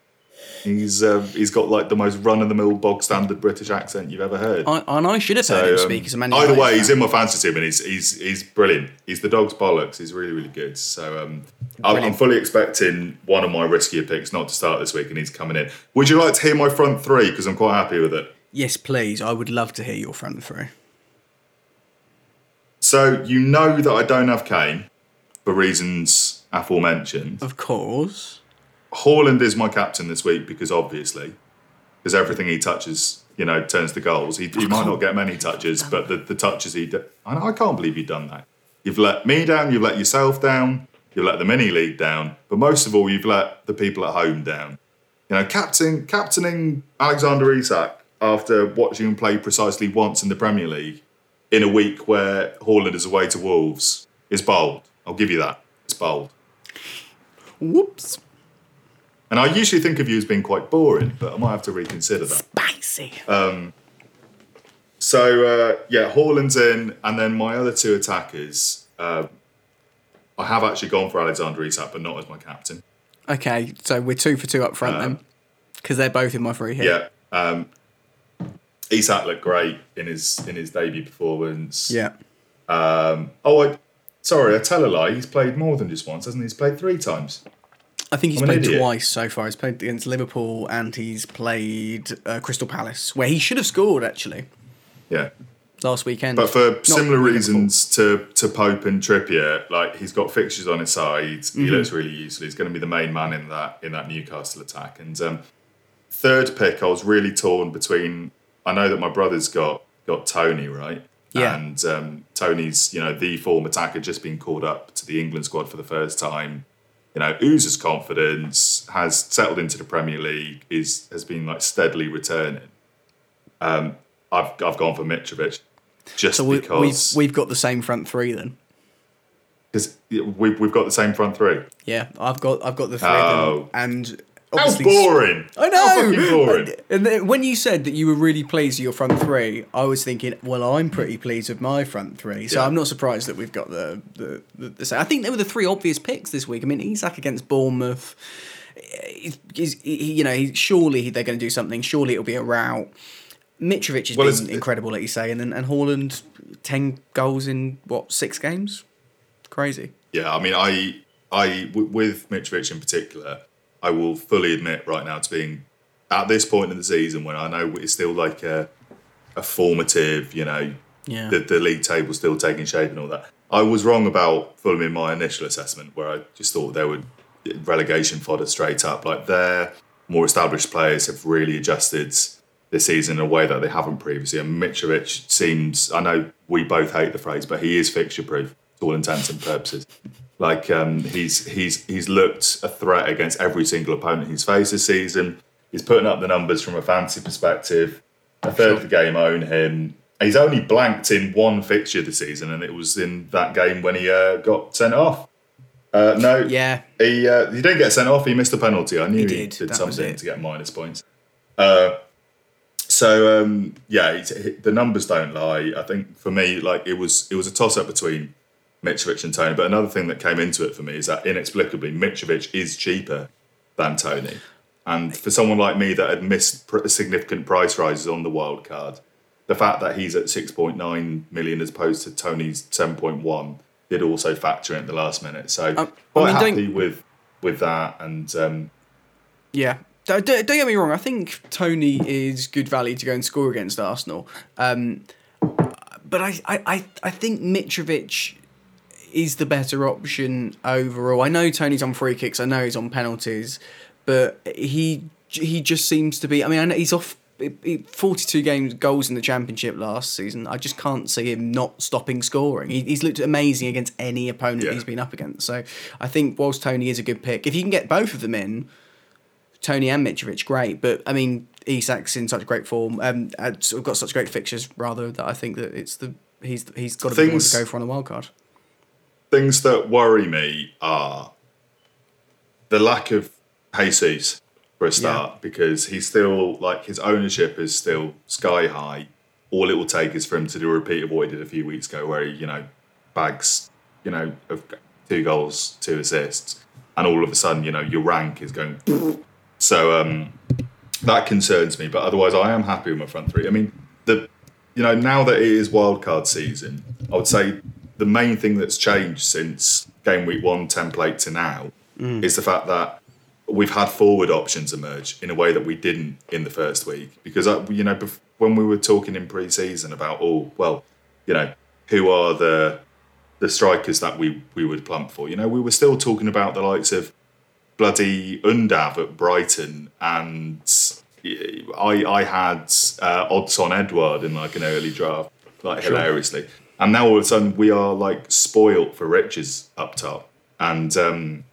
He's uh, he's got like the most run of the mill bog standard British accent you've ever heard. I, and I should have heard So, him um, speak as a man. either way, he's in my fantasy team, and he's he's he's brilliant. He's the dog's bollocks. He's really really good. So um, I'm, I'm fully expecting one of my riskier picks not to start this week, and he's coming in. Would you like to hear my front three? Because I'm quite happy with it. Yes, please. I would love to hear your front three. So you know that I don't have Kane for reasons aforementioned. Of course. Haaland is my captain this week because obviously, because everything he touches, you know, turns to goals. He, he might not get many touches, but the, the touches he, I can't believe you've done that. You've let me down. You've let yourself down. You've let the mini league down. But most of all, you've let the people at home down. You know, captain, captaining Alexander Isak after watching him play precisely once in the Premier League in a week where Haaland is away to Wolves is bold. I'll give you that. It's bold. Whoops. And I usually think of you as being quite boring, but I might have to reconsider that. Spicy. Um, So uh, yeah, Haaland's in, and then my other two attackers. Uh, I have actually gone for Alexander Isak, but not as my captain. okay, so we're two for two up front then. Because they're both in my free hit. Yeah, um, Isak looked great in his in his debut performance. Yeah. Oh, I sorry, I tell a lie. He's played more than just once, hasn't he? He's played three times. I think he's I'm played twice so far. He's played against Liverpool and he's played uh, Crystal Palace, where he should have scored actually Yeah. last weekend. But for Not similar reasons to, to Pope and Trippier, like he's got fixtures on his side. Mm-hmm. He looks really useful. He's going to be the main man in that in that Newcastle attack. And um, third pick, I was really torn between. I know that my brother's got got Toney right, Yeah. and um, Toney's you know the form attacker just been called up to the England squad for the first time. You know, oozes confidence, has settled into the Premier League, is has been like steadily returning. Um, I've I've gone for Mitrovic just So we, we've we've got the same front three then. because we've, we've got the same front three. Yeah, I've got I've got the three Oh. of and How obviously boring! I know. boring. And then when you said that you were really pleased with your front three, I was thinking, well, I'm pretty pleased with my front three. So Yeah. I'm not surprised that we've got the the, the, the same. I think they were the three obvious picks this week. I mean, Isak against Bournemouth. Eh, is, is he, you know, he, surely they're going to do something. Surely it'll be a rout. Mitrovic has Well, been incredible, like you say, and and Haaland ten goals in what six games? Crazy. Yeah, I mean, I, I w- with Mitrovic in particular, I will fully admit right now to being at this point in the season when I know it's still like a, a formative, you know, Yeah. the, the league table still taking shape and all that. I was wrong about Fulham in my initial assessment, where I just thought they would relegation fodder straight up. Like their more established players have really adjusted this season in a way that they haven't previously. And Mitrovic seems, I know we both hate the phrase, but he is fixture proof to all intents and purposes. Like um, he's he's he's looked a threat against every single opponent he's faced this season. He's putting up the numbers from a fantasy perspective. A third of the game own him. He's only blanked in one fixture this season, and it was in that game when he uh, got sent off. Uh, no, Yeah. he uh, he didn't get sent off. He missed a penalty. I knew he, did, did, something to get minus points. Uh, so um, yeah, the numbers don't lie. I think for me, like it was it was a toss up between Mitrovic and Toney. But another thing that came into it for me is that inexplicably Mitrovic is cheaper than Toney. And for someone like me that had missed significant price rises on the wild card, the fact that he's at 6.9 million as opposed to Toney's 7.1 did also factor in at the last minute. So Um, I quite mean, don't- happy with with that. And um, Yeah. Don't, don't get me wrong. I think Toney is good value to go and score against Arsenal. Um, but I, I, I, I think Mitrovic is the better option overall. I know Toney's on free kicks. I know he's on penalties, but he he just seems to be. I mean, I know he's off. 42 games goals in the championship last season. I just can't see him not stopping scoring. He, he's looked amazing against any opponent Yeah. he's been up against. So I think whilst Toney is a good pick, if you can get both of them in, Toney and Mitrovic, great. But I mean, Isak's in such great form. Um, of got such great fixtures. Rather that I think that it's the he's he's got to be the one Things- to go for on the wild card. Things that worry me are the lack of Jesus for a start because he's still like his ownership is still sky high. All it will take is for him to do a repeat of what he did a few weeks ago, where he you know bags you know of two goals, two assists, and all of a sudden you know your rank is going. so um, that concerns me, but otherwise I am happy with my front three. I mean the you know now that it is wildcard season, I would say the main thing that's changed since game week one template to now is the fact that we've had forward options emerge in a way that we didn't in the first week. Because uh, you know, when we were talking in pre-season about, oh, well, you know, who are the the strikers that we we would plump for? You know, we were still talking about the likes of bloody Undav at Brighton, and I I had uh, Odsonne Edouard in like an early draft, like hilariously. And now all of a sudden we are like spoilt for riches up top, and um,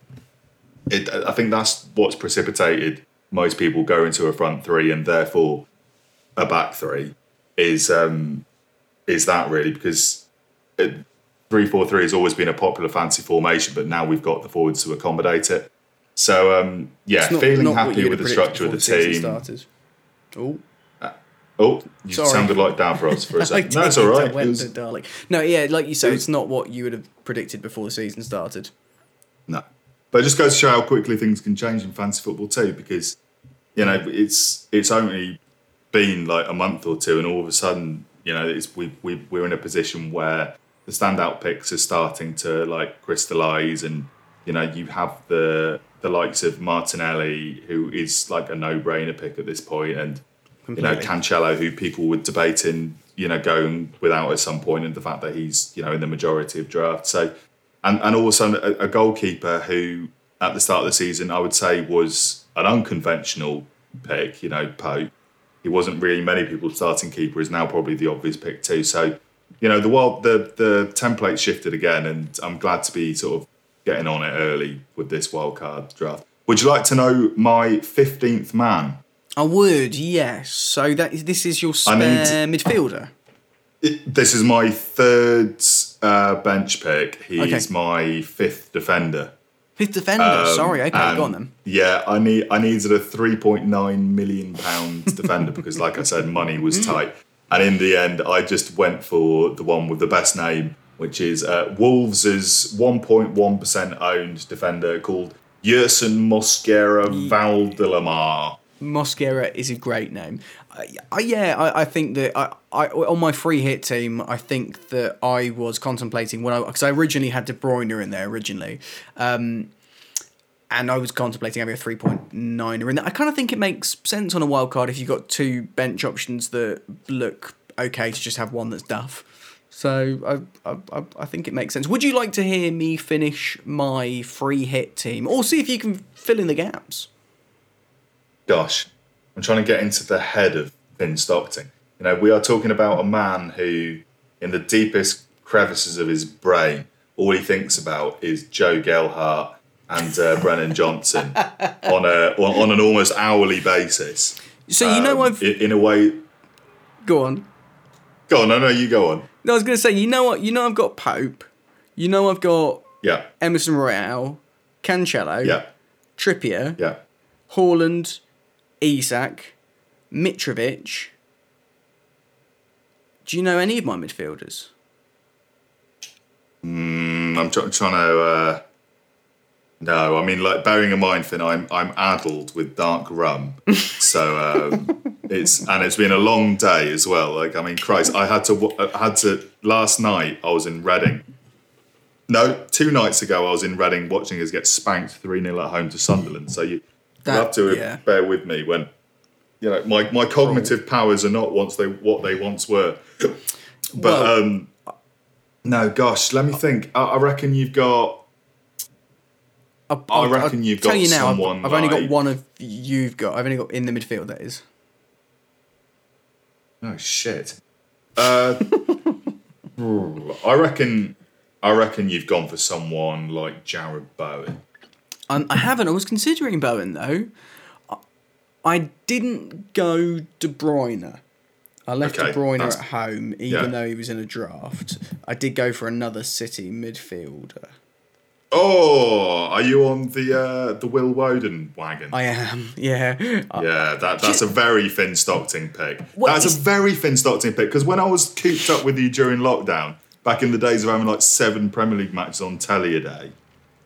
it, I think that's what's precipitated most people go into a front three and therefore a back three is um, is that really because it, three four three has always been a popular fancy formation, but now we've got the forwards to accommodate it. So um, yeah, not- feeling not happy with the structure of the team. Started. Oh, Oh, you Sorry. sounded like Davros for a second. No, it's all right. It went was- darling. No, yeah, like you said, It- it's not what you would have predicted before the season started. No. But it just goes to show how quickly things can change in fantasy football too, because you know it's it's only been like a month or two, and all of a sudden, you know, it's we we we're in a position where the standout picks are starting to like crystallize, and you know, you have the the likes of Martinelli, who is like a no-brainer pick at this point, and you know Completely. Cancelo, who people were debating, you know, going without at some point, and the fact that he's you know in the majority of drafts. So, and and all of a sudden a, a goalkeeper who at the start of the season I would say was an unconventional pick. You know, Pope. He wasn't really many people's starting keeper. Is now probably the obvious pick too. So, you know, the world the the template shifted again, and I'm glad to be sort of getting on it early with this wild card draft. Would you like to know my fifteenth man? I would, yes. So that is, this is your I spare midfielder. It, this is my third uh, bench pick. He's Okay. my fifth defender. Fifth defender. Um, Sorry, okay, and go on then. Yeah, I need I needed a three point nine million pounds defender because, like I said, money was tight. And in the end, I just went for the one with the best name, which is uh, Wolves' one point one percent owned defender called Yerson Mosquera Valdelamar. Mosquera is a great name. I, I, yeah, I, I think that I, I on my free hit team, I think that I was contemplating when I because I originally had De Bruyne in there originally, um, and I was contemplating having a three point in there. I kind of think it makes sense on a wild card if you've got two bench options that look okay to just have one that's duff. So I, I- I think it makes sense. Would you like to hear me finish my free hit team, or see if you can fill in the gaps? Gosh, I'm trying to get into the head of Finn Stockton. You know, we are talking about a man who, in the deepest crevices of his brain, all he thinks about is Joe Gelhardt and uh, Brennan Johnson on a on, an almost hourly basis. So you know Um, I've in, a way. go on. Go on, no, no, you go on. No, I was going to say, you know what? You know, I've got Pope. You know, I've got Yeah, Emerson Royal, Cancelo, yeah, Trippier, yeah. Haaland, Isak, Mitrovic, Do you know any of my midfielders? Mm, I'm try- trying to. Uh, no, I mean, like bearing in mind, Finn, I'm I'm addled with dark rum, so um, it's and it's been a long day as well. Like, I mean, Christ, I had to I had to last night. I was in Reading. No, two nights ago, I was in Reading watching us get spanked three 0 at home to Sunderland. So you, you have to yeah. bear with me when you know my, my cognitive powers are not once they what they once were. But Well- um, no, gosh, let me think. I, I reckon you've got. I'll, I reckon you've tell got you now, I've- someone I've, only got one of you've got. I've only got in the midfield. That is. Oh shit. Uh, I reckon. I reckon you've gone for someone like Jarrod Bowen. Um, I haven't. I was considering Bowen though. I- I didn't go De Bruyne. I left Okay, De Bruyne that's- at home, even yeah. though he was in a draft. I did go for another City midfielder. Oh, are you on the uh, the Phil Foden wagon? I am, yeah. Yeah, that that's a very Finn Stockton pick. What that's is- a very Finn Stockton pick because when I was cooped up with you during lockdown, back in the days of having like seven Premier League matches on telly a day,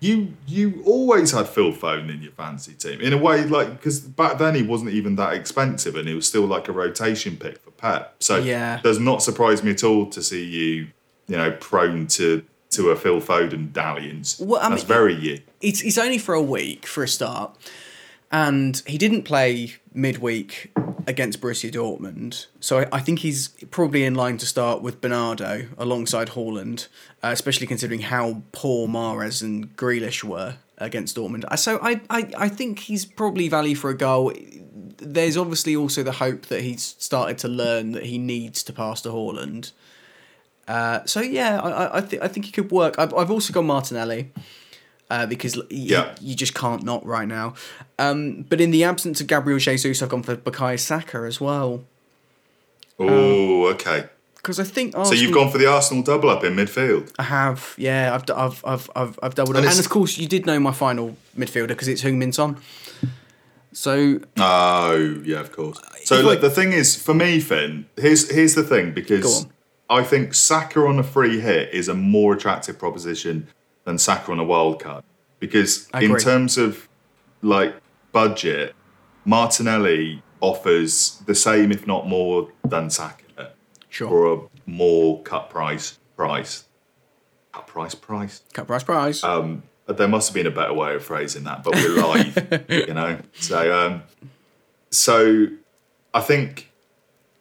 you you always had Phil Foden in your fantasy team in a way like because back then he wasn't even that expensive and he was still like a rotation pick for Pep. So Yeah. does not surprise me at all to see you you know prone to to a Phil Foden dalliance. Well, I That's very you. it's, it's only for a week for a start, and he didn't play midweek against Borussia Dortmund, so I, I think he's probably in line to start with Bernardo alongside Haaland, uh, especially considering how poor Mahrez and Grealish were against Dortmund. Uh, So I, I, I think he's probably value for a goal. There's obviously also the hope that he's started to learn that he needs to pass to Haaland. Uh, so yeah, I, I, think I think he could work. I've, I've also got Martinelli uh, because Yeah. you just can't not right now. Um, but in the absence of Gabriel Jesus, I've gone for Bukayo Saka as well Oh, okay. because I think So you've gone for the Arsenal double up in midfield. I have, yeah, I've I've I've I've, I've doubled up, And and, of course you did know my final midfielder because it's Heung Min Son. So Oh, yeah, of course. So If look, I- the thing is, for me, Finn, here's here's the thing because. I think Saka on a free hit is a more attractive proposition than Saka on a wild card because in terms of like budget, Martinelli offers the same, if not more, than Saka sure, for a more cut price price. Cut price price. cut price price. Um, there must have been a better way of phrasing that, but we're live, you know. So, um, so I think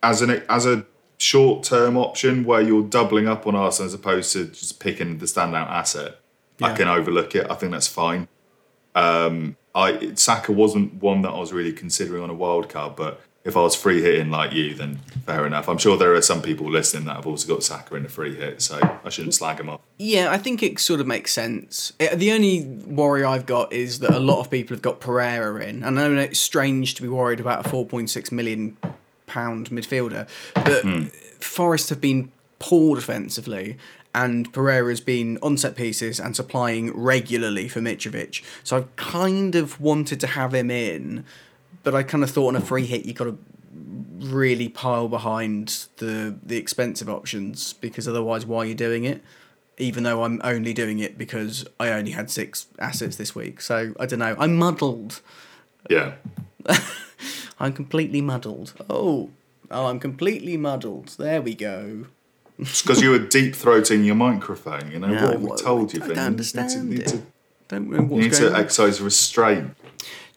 as an as a short term option where you're doubling up on Arsenal as opposed to just picking the standout asset, I can overlook it. I think that's fine. Um, I Saka wasn't one that I was really considering on a wild card, but if I was free hitting like you, then fair enough. I'm sure there are some people listening that have also got Saka in a free hit, so I shouldn't slag him off. Yeah, I think it sort of makes sense. Eh, The only worry I've got is that a lot of people have got Pereira in. and I know it's strange to be worried about a 4.6 million pound midfielder, but Forest have been poor defensively, and Pereira's been on set pieces and supplying regularly for Mitrovic. So I've kind of wanted to have him in, but I kind of thought on a free hit you've got to really pile behind the the expensive options because otherwise why are you doing it? Even though i'm only doing it because i only had six assets this week. So i don't know. I'm muddled. Yeah. i'm completely muddled. Oh oh i'm completely muddled. There we go It's because you were deep throating your microphone. You know Yeah, what we well, told you, I don't You understand need it. to, don't know you what's need to on exercise restraint.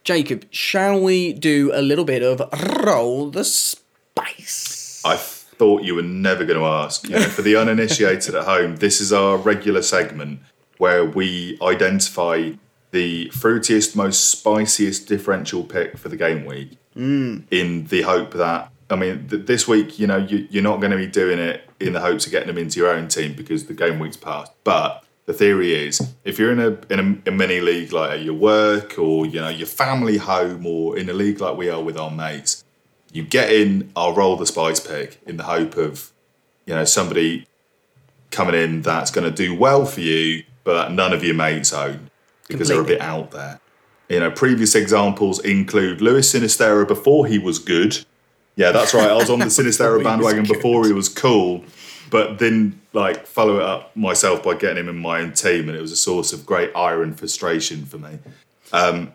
jacob shall we do a little bit of roll the spice I thought you were never going to ask. You know, for the uninitiated at home, this is our regular segment where we identify the fruitiest, most spiciest differential pick for the game week mm. in the hope that, I mean, th- this week, you know, you, you're not going to be doing it in the hopes of getting them into your own team because the game week's passed. But the theory is if you're in a in a, a mini league like at your work or you know your family home or in a league like we are with our mates you get in i'll roll the spice pick in the hope of you know somebody coming in that's going to do well for you but none of your mates own because they're a bit out there you know previous examples include Luis Sinisterra before he was good Yeah, that's right. I was on the Sinisterra bandwagon before he was cool, but then like follow it up myself by getting him in my own team, and it was a source of great ire and frustration for me. Um,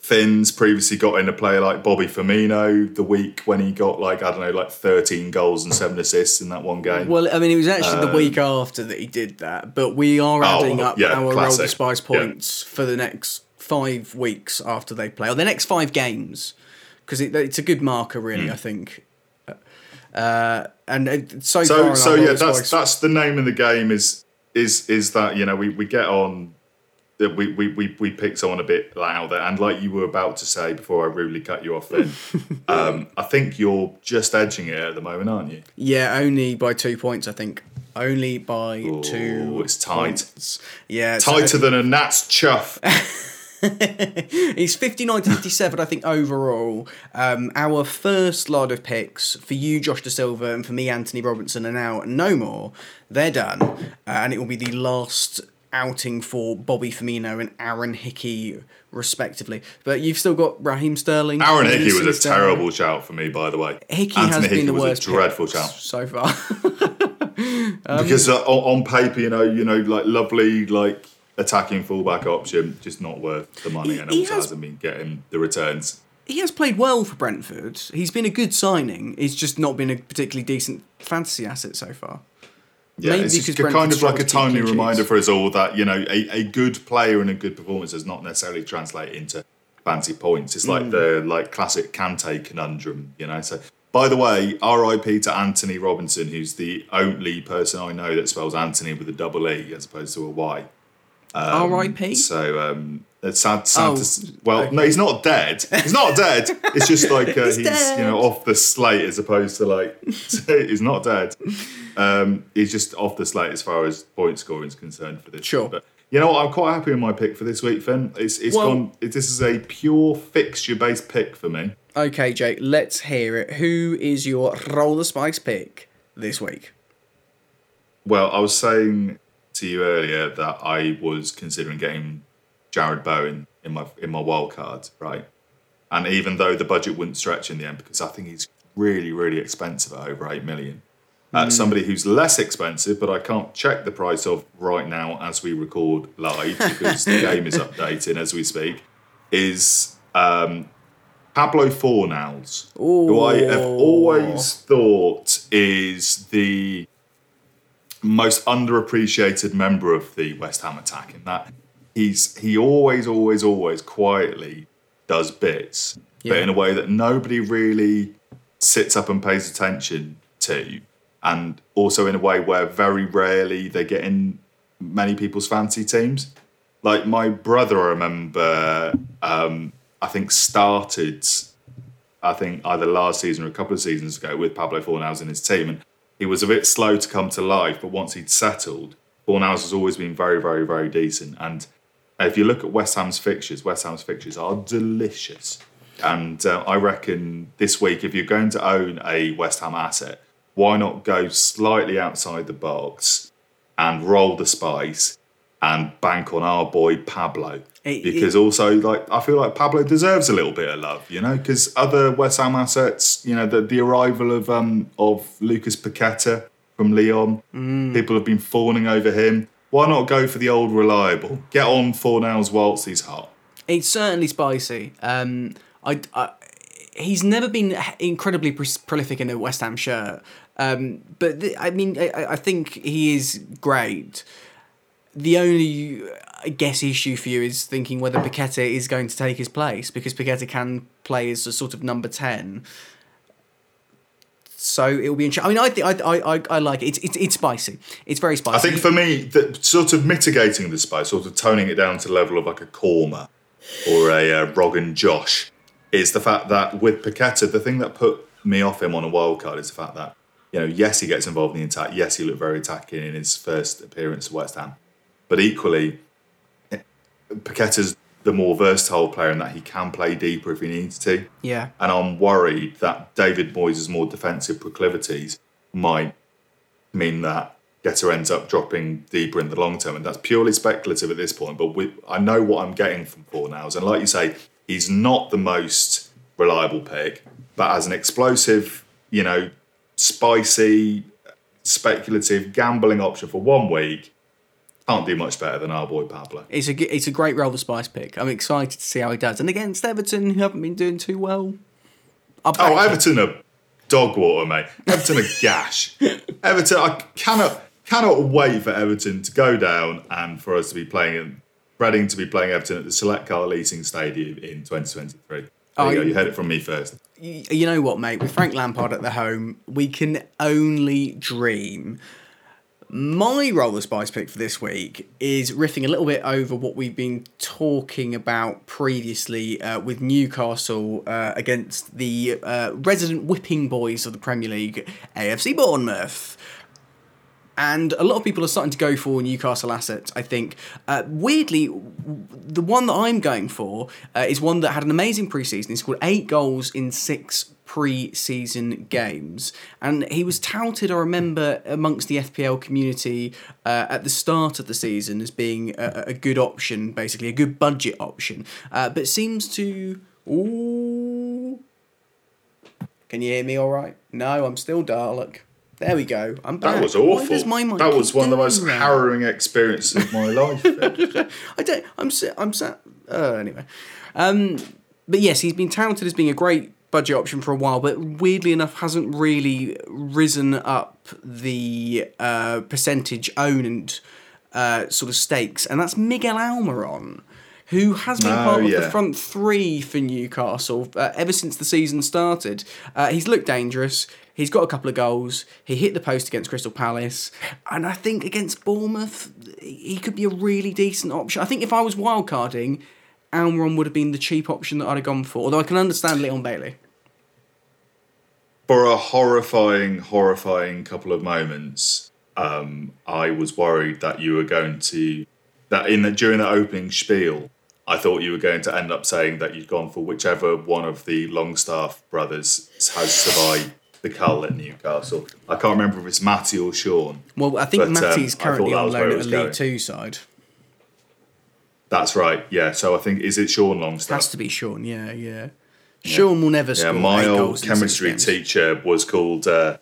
Finn's previously got in a player like Bobby Firmino the week when he got like I don't know like 13 goals and seven assists in that one game. Well, I mean, it was actually the week after that he did that, but we are Um, Oh, adding up yeah, our roll the classic. spice Yeah. points for the next five weeks after they play, or the next five games, because it, it's a good marker, really. I think. Uh, and uh, so, so so yeah, that's Spice- that's the name of the game is is is that you know we, we get on that we, we, we, we pick someone a bit louder and like you were about to say before I rudely cut you off then um, I think you're just edging it at the moment aren't you yeah, only by two points, I think. Only by two. it's tight. points. Yeah, so- tighter than a gnat's chuff He's 59 to 57, I think, overall. Um, our first lot of picks for you, Josh Dasilva, and for me, Antonee Robinson, are now no more. They're done. Uh, and it will be the last outing for Bobby Firmino and Aaron Hickey, respectively. But you've still got Raheem Sterling. Aaron Hickey was a Sterling. terrible shout for me by the way Hickey Anthony has Hickey been the was worst a dreadful shout so far. because uh, on, on paper you know you know like lovely like attacking fullback option just not worth the money He- and also has- hasn't been getting the returns he has played well for Brentford. He's been a good signing. He's just not been a particularly decent fantasy asset so far. Yeah, Maybe it's just because kind of like a timely reminder for us all that you know a, a good player and a good performance does not necessarily translate into fancy points. It's Mm. like the like classic Kante conundrum, you know. So, by the way, R.I.P. to Antonee Robinson, who's the only person I know that spells Anthony with a double E as opposed to a Y. R.I.P. So um, it's sad. sad Oh, to well, no, he's not dead. He's not dead. It's just like uh, he's, dead. you know off the slate as opposed to like he's not dead. Um, he's just off the slate as far as point scoring is concerned for this. Sure. But you know what? I'm quite happy with my pick for this week, Finn. It's it's Well- gone. It, this is a pure fixture based pick for me. Okay, Jake, let's hear it. Who is your roll the spice pick this week? Well, I was saying to you earlier that I was considering getting Jarrod Bowen in my in my wild card, right? And even though the budget wouldn't stretch in the end, because I think he's really, really expensive at over eight million. Uh, somebody who's less expensive, but I can't check the price of right now as we record live because the game is updating as we speak. Is um, Pablo Fornals, who I have always thought is the most underappreciated member of the West Ham attack in that he's he always, always, always quietly does bits, but in a way that nobody really sits up and pays attention to, and also in a way where very rarely they get in many people's fancy teams. Like my brother, I remember, um, I think started I think either last season or a couple of seasons ago with Pablo Fornals in his team, and he was a bit slow to come to life. But once he'd settled, Fornals has always been very, very, very decent. And if you look at West Ham's fixtures, West Ham's fixtures are delicious. And uh, I reckon this week, if you're going to own a West Ham asset, why not go slightly outside the box and roll the spice and bank on our boy Pablo? It- because also, like, I feel like Pablo deserves a little bit of love, you know, because other West Ham assets, you know, the, the arrival of um of Lucas Paqueta from Lyon, people have been fawning over him. Why not go for the old reliable? Get on Fornals whilst he's hot. It's certainly spicy. Um, I, I, he's never been incredibly pr- prolific in a West Ham shirt. Um, but th- I mean, I, I think he is great. The only, I guess, issue for you is thinking whether Paqueta is going to take his place because Paqueta can play as a sort of number ten. So it will be interesting. I mean, I think I, I, I, I like it. It's, it's it's spicy. It's very spicy. I think for me, the, sort of mitigating the spice, sort of toning it down to the level of like a Korma or a uh, Rogan Josh, is the fact that with Paqueta, the thing that put me off him on a wild card is the fact that, you know, yes, he gets involved in the attack. Yes, he looked very attacking in his first appearance at West Ham. But equally, Paqueta's the more versatile player in that he can play deeper if he needs to. yeah. And I'm worried that David Moyes' more defensive proclivities might mean that Getter ends up dropping deeper in the long term. And that's purely speculative at this point. But we, I know what I'm getting from Fornals. And like you say, he's not the most reliable pick, but as an explosive, you know, spicy, speculative gambling option for one week, can't do much better than our boy Pablo. It's a it's a great the spice pick. I'm excited to see how he does. And against Everton, who haven't been doing too well. Oh. Everton are dog water, mate. Everton are gash. Everton, I cannot cannot wait for Everton to go down and for us to be playing in Reading to be playing Everton at the Select Car Leasing Stadium in 2023. There Oh, you go. You heard it from me first. You know what, mate? With Frank Lampard at the home, we can only dream. My roller spice pick for this week is riffing a little bit over what we've been talking about previously uh, with Newcastle uh, against the uh, resident whipping boys of the Premier League, AFC Bournemouth. And a lot of people are starting to go for Newcastle assets, I think. Uh, weirdly, the one that I'm going for uh, is one that had an amazing preseason. He scored eight goals in six pre-season games, and he was touted. I remember amongst the FPL community uh, at the start of the season as being a, a good option, basically a good budget option. Uh, but seems to ooh. Can you hear me? All right? No, I'm still Dalek. There we go. I'm back. That was awful. that was one of the most that? harrowing experiences of my life. I don't. I'm. I'm sat. Uh, anyway, um, but yes, he's been touted as being a great budget option for a while, but weirdly enough, hasn't really risen up the uh, percentage owned uh, sort of stakes, and that's Miguel Almiron. Who has been Oh, part of the front three for Newcastle uh, ever since the season started? Uh, he's looked dangerous. He's got a couple of goals. He hit the post against Crystal Palace, and I think against Bournemouth, he could be a really decent option. I think if I was wildcarding, Almiron would have been the cheap option that I'd have gone for. Although I can understand Leon Bailey. For a horrifying, horrifying couple of moments, um, I was worried that you were going to that in the during the opening spiel. I thought you were going to end up saying that you'd gone for whichever one of the Longstaff brothers has survived the cull at Newcastle. I can't remember if it's Matty or Sean. Well, I think But, um, Matty's thought currently on loan at a. League Two side. That's right. Yeah. So I think is it Sean Longstaff? Has to be Sean. Yeah, yeah. Sean will never Yeah, my old chemistry teacher was called. Uh,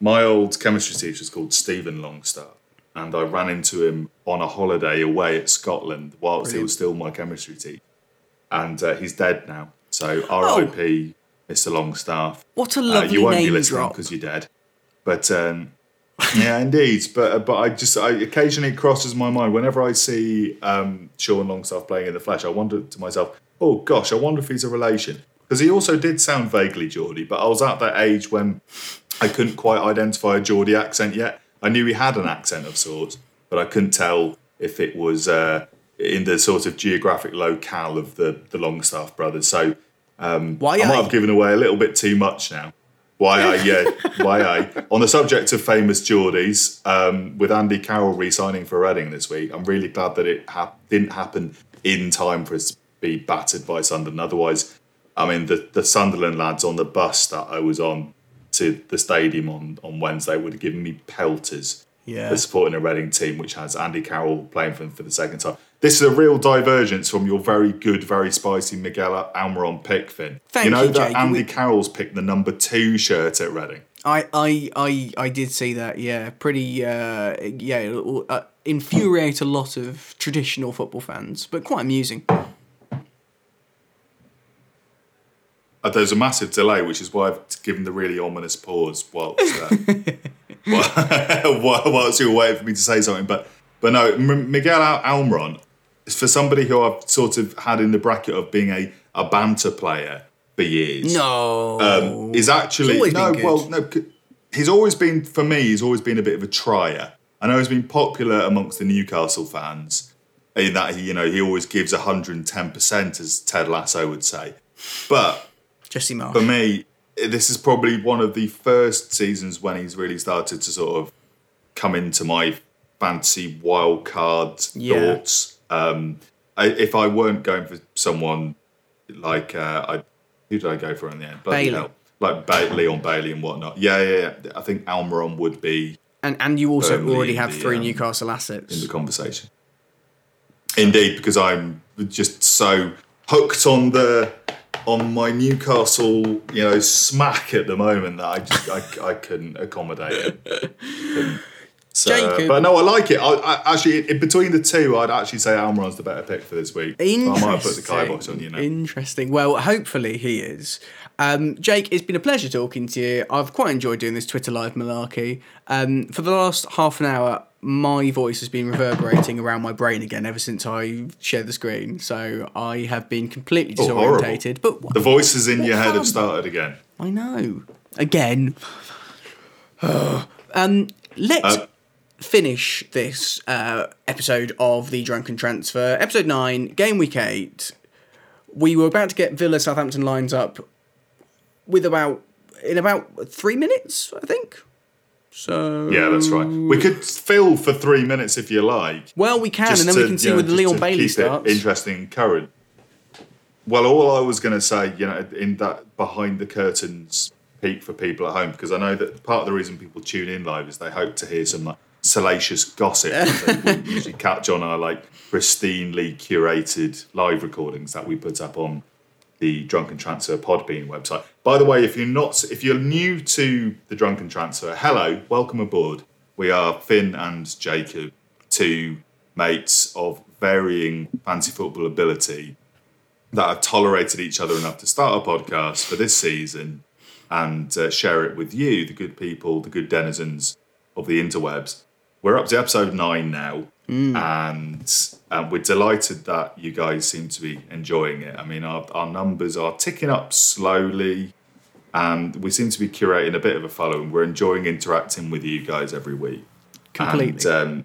my old chemistry teacher was called Stephen Longstaff, and I ran into him on a holiday away at Scotland whilst he was still my chemistry teacher, and uh, he's dead now. So R.I.P. Mr. Longstaff. What a Uh, lovely you won't be name listening drop. because you're dead, but. Um, yeah, indeed. But but I just I occasionally it crosses my mind whenever I see um, Sean Longstaff playing in the flesh. I wonder to myself, oh gosh, I wonder if he's a relation because he also did sound vaguely Geordie. But I was at that age when I couldn't quite identify a Geordie accent yet. I knew he had an accent of sorts, but I couldn't tell if it was uh, in the sort of geographic locale of the the Longstaff brothers. So Why I might I? have given away a little bit too much now. Why I, yeah, why I. On the subject of famous Geordies, um, with Andy Carroll re-signing for Reading this week, I'm really glad that it hap- didn't happen in time for us to be battered by Sunderland. Otherwise, I mean, the, the Sunderland lads on the bus that I was on to the stadium on, on Wednesday would have given me pelters Yeah. for supporting a Reading team which has Andy Carroll playing for them for the second time. This is a real divergence from your very good, very spicy Miguel Almiron pick, Finn. Thank you know you, that Jake. Andy We- Carroll's picked the number two shirt at Reading. I, I, I, I did see that. Yeah, pretty. Uh, yeah, uh, infuriate a lot of traditional football fans, but quite amusing. Uh, there's a massive delay, which is why I've given the really ominous pause whilst, uh, while- whilst you were waiting for me to say something. But but no, M- Miguel Al- Almiron, for somebody who I've sort of had in the bracket of being a, a banter player for years. No, um, is actually no. Well, no. He's always been for me. He's always been a bit of a trier. I know he's been popular amongst the Newcastle fans in that he, you know, he always gives hundred and ten percent, as Ted Lasso would say. But Jesse Marsch. for me, this is probably one of the first seasons when he's really started to sort of come into my fantasy wild card Yeah. thoughts. Um, I, if I weren't going for someone like uh, I, who did I go for in the end? Bloody Bailey. hell. Like ba- Leon Bailey and whatnot. Yeah, yeah, yeah. I think Almiron would be and and you also already have the, three um, Newcastle assets in the conversation. Indeed, because I'm just so hooked on the on my Newcastle, you know, smack at the moment that I just I, I couldn't accommodate it. Couldn't. So, Jacob. but no, I like it. I, I actually in between the two, I'd actually say Almiron's the better pick for this week. So I Interesting. might put the kibosh on you now. Interesting. Well, hopefully he is. Um, Jake, it's been a pleasure talking to you. I've quite enjoyed doing this Twitter live malarkey. Um, for the last half an hour, my voice has been reverberating around my brain again ever since I shared the screen. So I have been completely Oh, disorientated. but the voices in your head have started again. I know. Again. um, let's Uh, finish this uh, episode of the Drunken Transfer. Episode 9, Game Week 8. We were about to get Villa Southampton lines up with about in about three minutes, I think. So Yeah, that's right. We could fill for three minutes if you like. well, we can, and then to, we can see you know, where Leon Bailey starts. Interesting current. Well, all I was going to say, you know, in that behind the curtains peek for people at home, because I know that part of the reason people tune in live is they hope to hear some like salacious gossip that wouldn't usually catch on our like pristinely curated live recordings that we put up on the Drunken Transfer Podbean website. By the way, if you're not, if you're new to the Drunken Transfer, hello, welcome aboard. We are Finn and Jacob, two mates of varying fancy football ability that have tolerated each other enough to start a podcast for this season and uh, share it with you, the good people, the good denizens of the interwebs. We're up to episode nine now, and um, we're delighted that you guys seem to be enjoying it. I mean, our, our numbers are ticking up slowly, and we seem to be curating a bit of a following. We're enjoying interacting with you guys every week. Completely. And, um,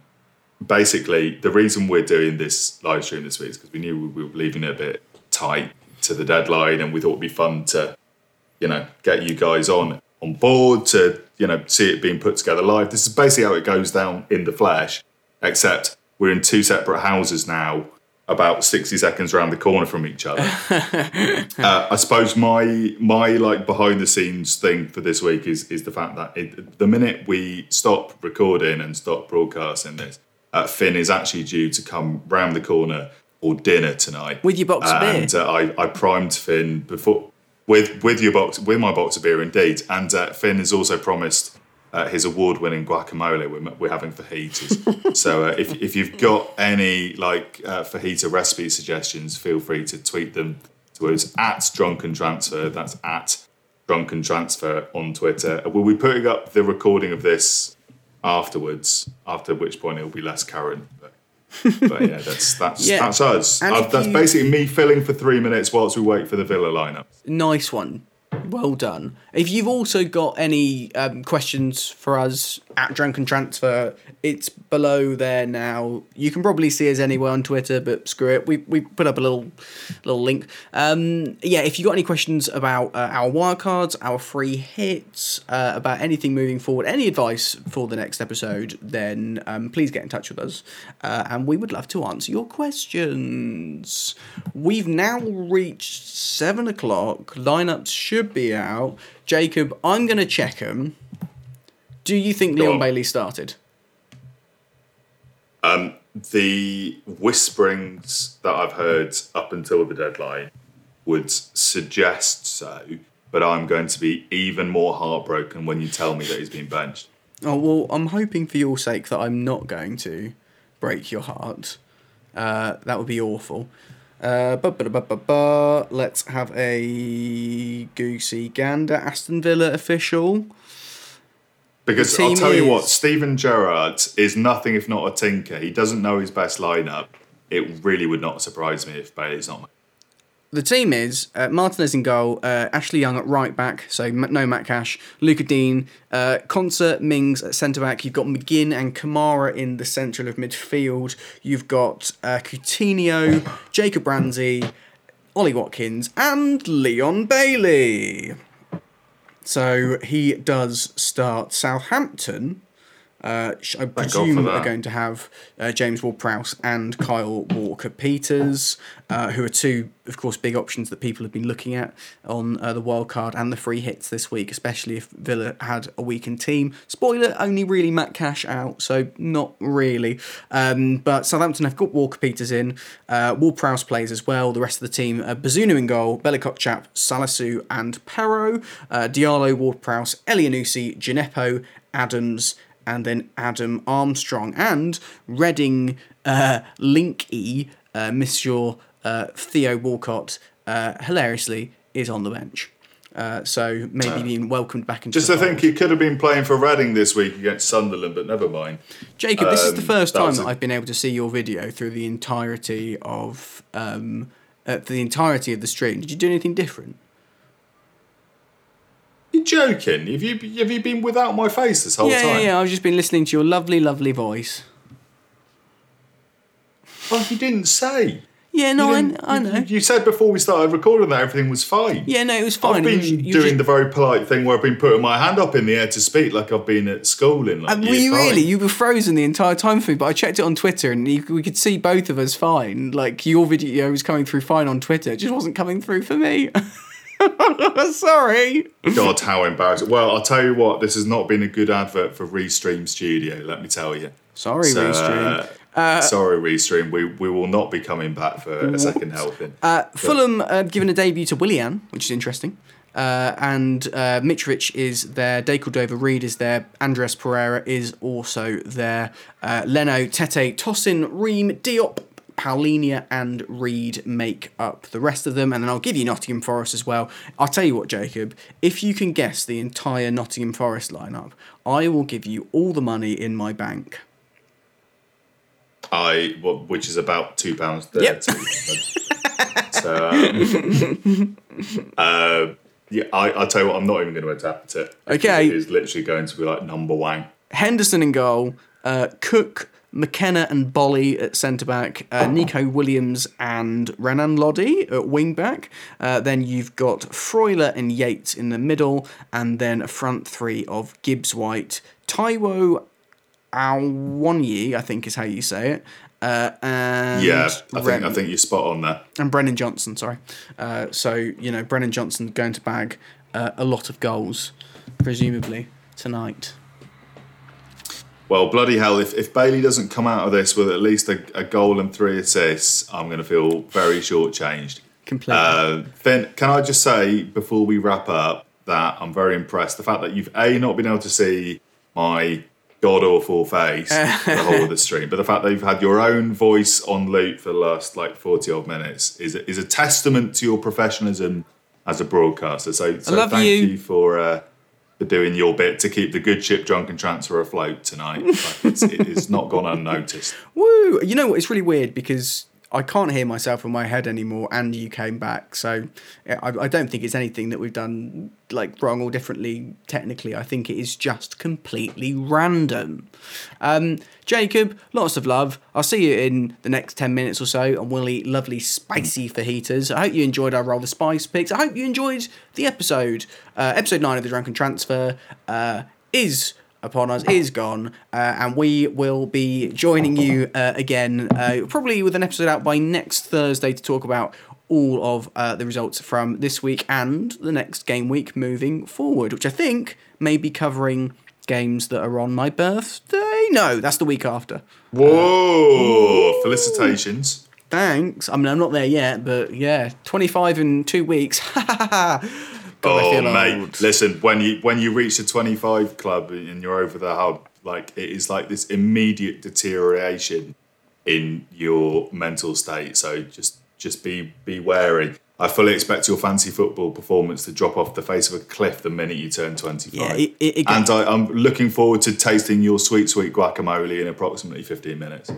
basically, the reason we're doing this live stream this week is because we knew we were leaving it a bit tight to the deadline, and we thought it'd be fun to, you know, get you guys on on board to, you know, see it being put together live. This is basically how it goes down in the flesh, except we're in two separate houses now, about sixty seconds around the corner from each other. uh, I suppose my my like behind the scenes thing for this week is is the fact that it, the minute we stop recording and stop broadcasting this, uh, Finn is actually due to come round the corner for dinner tonight With your box of beer. and uh, I, I primed Finn before with with your box with my box of beer indeed, and uh, Finn has also promised uh, his award-winning guacamole we're, we're having fajitas. so uh, if if you've got any like uh, fajita recipe suggestions, feel free to tweet them to us at Drunken Transfer. That's at Drunken Transfer on Twitter. We'll be putting up the recording of this afterwards, after which point it'll be less current. But, but yeah, that's that's Yeah. that's us. Uh, that's you- basically me filling for three minutes whilst we wait for the Villa lineup. Nice one. Well done. If you've also got any um, questions for us at Drunken Transfer, it's below there now. You can probably see us anywhere on Twitter, but screw it. We, we put up a little little link. Um, yeah, if you got any questions about uh, our wildcards, our free hits, uh, about anything moving forward, any advice for the next episode, then um, please get in touch with us, uh, and we would love to answer your questions. We've now reached seven o'clock. Lineups should be out. Jacob, I'm going to check them. Do you think Go Leon on. Bailey started? The whisperings that I've heard up until the deadline would suggest so, but I'm going to be even more heartbroken when you tell me that he's been benched. Oh well, I'm hoping for your sake that I'm not going to break your heart. Uh, that would be awful. Uh. Let's have a goosey gander. Aston Villa official. Because I'll tell you what, Steven Gerrard is nothing if not a tinker. He doesn't know his best lineup. It really would not surprise me if Bailey's not. The team is uh, Martinez in goal, uh, Ashley Young at right back, so m- no Matt Cash, Lucas Digne, uh, Konsa Mings at centre back. You've got McGinn and Kamara in the central of midfield. You've got uh, Coutinho, Jacob Ramsey, Ollie Watkins, and Leon Bailey. So he does start Southampton. Uh, I presume are going to have uh, James Ward-Prowse and Kyle Walker-Peters, uh, who are two, of course, big options that people have been looking at on uh, the wild card and the free hits this week, especially if Villa had a weakened team. Spoiler: only really Matt Cash out, so not really. Um, but Southampton have got Walker-Peters in. Uh, Ward-Prowse plays as well. The rest of the team: uh, Bazunu in goal, Bella-Kotchap, Salisu, and Perraud. Uh, Diallo, Ward-Prowse, Elyounoussi, Djenepo, Adams and then Adam Armstrong and Reading uh, Linky, uh, Monsieur uh, Theo Walcott, uh, hilariously is on the bench. Uh, so maybe being welcomed back into Just to think he could have been playing for Reading this week against Sunderland, but never mind. Jacob, this is the um, first that time that a- I've been able to see your video through the entirety of um, uh, the entirety of the stream. Did you do anything different? You're joking? Have you have you been without my face this whole yeah, yeah, time? yeah. I've just been listening to your lovely, lovely voice. Oh, you didn't say. Yeah, no, I, I know. You said before we started recording that everything was fine. Yeah, no, it was fine. I've been You- you doing just- the very polite thing where I've been putting my hand up in the air to speak like I've been at school in like And were you five. really? You were frozen the entire time for me, but I checked it on Twitter and you, we could see both of us fine. Like your video was coming through fine on Twitter, it just wasn't coming through for me. Sorry. God, how embarrassing. Well, I'll tell you what, this has not been a good advert for Restream Studio, let me tell you. Sorry, So, Restream. Uh, sorry, Restream. We, we will not be coming back for a second helping. Uh, Fulham uh, given a debut to Willian, which is interesting. Uh, and uh, Mitrovic is there. De Cordova Reid is there. Andreas Pereira is also there. Uh, Leno, Tete, Tosin, Ream, Diop, Palhinha, and Reed make up the rest of them. And then I'll give you Nottingham Forest as well. I'll tell you what, Jacob, if you can guess the entire Nottingham Forest lineup, I will give you all the money in my bank. I, which is about two pounds Yep. thirty. so, um, uh, yeah, I, I'll tell you what, I'm not even going to attempt it. Okay. it is literally going to be like number one. Henderson in goal, uh, Cook, McKenna and Boly at centre back, uh, Neco Williams and Renan Lodi at wing back. Uh, then you've got Freuler and Yates in the middle, and then a front three of Gibbs White, Taiwo Awoniyi, I think is how you say it. Uh, and Yeah, I think Ren- I think you're spot on there. and Brennan Johnson, sorry. Uh, so, you know, Brennan Johnson going to bag uh, a lot of goals, presumably, tonight. Well, bloody hell! If, if Bailey doesn't come out of this with at least a, a goal and three assists, I'm going to feel very shortchanged. Completely. Uh, then, can I just say before we wrap up that I'm very impressed. The fact that you've a not been able to see my god awful face the whole of the stream, but the fact that you've had your own voice on loop for the last like forty odd minutes is a, is a testament to your professionalism as a broadcaster. So, so love thank you. you, for. Uh, for doing your bit to keep the good ship drunken transfer afloat tonight. Like, it's, it is not gone unnoticed. Woo! You know what? It's really weird because I can't hear myself in my head anymore, and you came back. So I, I don't think it's anything that we've done like wrong or differently technically. I think it is just completely random. Um, Jacob, lots of love. I'll see you in the next 10 minutes or so, and we'll eat lovely spicy fajitas. I hope you enjoyed our Roll the Spice picks. I hope you enjoyed the episode. Uh, episode 9 of The Drunken Transfer uh, is upon us is gone, uh, and we will be joining you uh, again, uh, probably with an episode out by next Thursday to talk about all of uh, the results from this week and the next game week moving forward, which I think may be covering games that are on my birthday. No, that's the week after. Whoa! Felicitations. Thanks. I mean, I'm not there yet, but yeah, 25 in two weeks. Oh mate, old. listen when you when you reach the twenty five club and you're over the hub, like it is like this immediate deterioration in your mental state. So just just be be wary. I fully expect your fancy football performance to drop off the face of a cliff the minute you turn twenty five. Yeah, it- it- it- and I, I'm looking forward to tasting your sweet sweet guacamole in approximately fifteen minutes.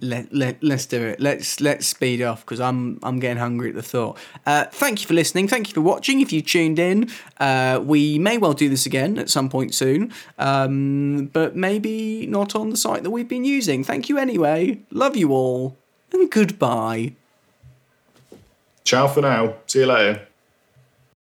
Let, let let's do it. Let's let's speed off because I'm I'm getting hungry at the thought. Uh, thank you for listening. Thank you for watching. If you tuned in, uh, we may well do this again at some point soon, um, but maybe not on the site that we've been using. Thank you anyway. Love you all, and goodbye. Ciao for now. See you later.